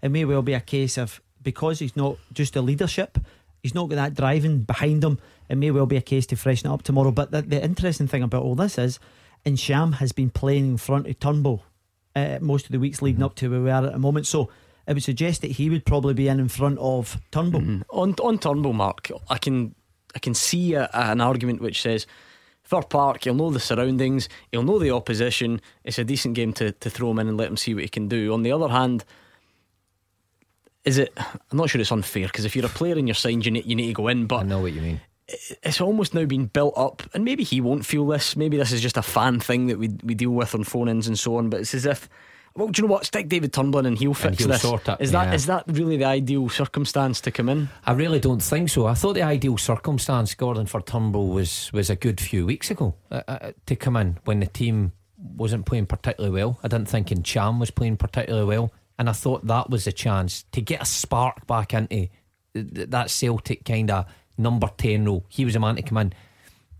it may well be a case of because he's not just a leadership, he's not got that driving behind him. It may well be a case to freshen it up tomorrow. But the, the interesting thing about all this is, Ntcham has been playing in front of Turnbull uh, most of the weeks leading up to where we are at the moment. So it would suggest that he would probably be in in front of Turnbull. Mm-hmm. On on Turnbull, Mark, I can I can see a, an argument which says. Fir Park, he'll know the surroundings, he'll know the opposition. It's a decent game to, to throw him in and let him see what he can do. On the other hand, is it? I'm not sure it's unfair because if you're a player and you're signed, you need, you need to go in. But I know what you mean. It's almost now been built up, and maybe he won't feel this. Maybe this is just a fan thing that we we deal with on phone ins and so on. But it's as if well, do you know what? Stick David Turnbull and he'll fix and he'll this. Sort it, is yeah. that is that really the ideal circumstance to come in? I really don't think so. I thought the ideal circumstance, Gordon, for Turnbull was was a good few weeks ago uh, uh, to come in when the team wasn't playing particularly well. I didn't think Ntcham was playing particularly well, and I thought that was a chance to get a spark back into that Celtic kind of number ten role. He was a man to come in.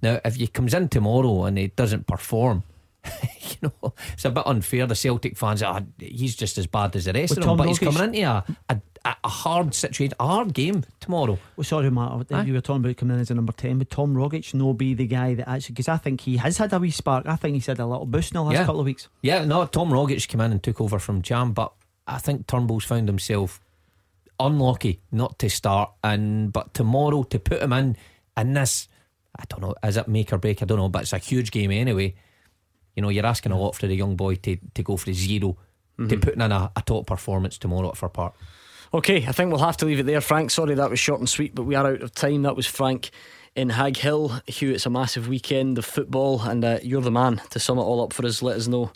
Now, if he comes in tomorrow and he doesn't perform (laughs) you know, it's a bit unfair. The Celtic fans, are he's just as bad as the rest With of them, Tom but he's coming into a, a, a hard situation, a hard game tomorrow. Well, sorry, Matt, you were talking about coming in as a number 10. Would Tom Rogic no be the guy that actually, because I think he has had a wee spark. I think he's had a little boost in the last Yeah. couple of weeks. Yeah, no, Tom Rogic came in and took over from Ntcham, but I think Turnbull's found himself unlucky not to start, and but tomorrow to put him in in this, I don't know, is it make or break? I don't know, but it's a huge game anyway. You know, you're asking a lot for the young boy to, to go for a 0 to Mhm. putting in a, a top performance tomorrow at Fir Park. Okay, I think we'll have to leave it there, Frank. Sorry that was short and sweet, but we are out of time. That was Frank in Haghill. Hugh, it's a massive weekend of football, and uh, you're the man to sum it all up for us. Let us know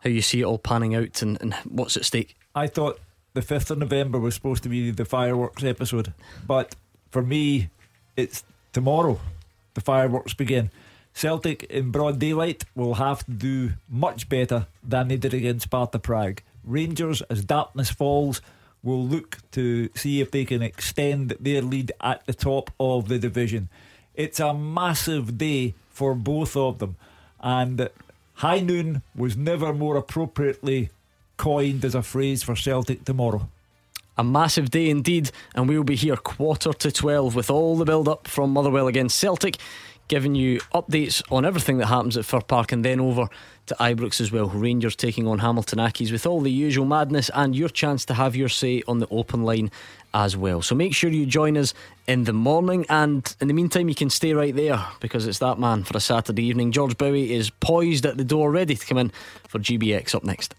how you see it all panning out and, and what's at stake. I thought the 5th of November was supposed to be the fireworks episode, but for me, it's tomorrow. The fireworks begin. Celtic in broad daylight will have to do much better than they did against Sparta Prague. Rangers, as darkness falls, will look to see if they can extend their lead at the top of the division. It's a massive day for both of them, and high noon was never more appropriately coined as a phrase for Celtic tomorrow. A massive day indeed, and we'll be here quarter to 12 with all the build up from Motherwell against Celtic, giving you updates on everything that happens at Fir Park and then over to Ibrox as well. Rangers taking on Hamilton Accies with all the usual madness and your chance to have your say on the open line as well. So make sure you join us in the morning, and in the meantime, you can stay right there because it's that man for a Saturday evening. George Bowie is poised at the door, ready to come in for GBX up next.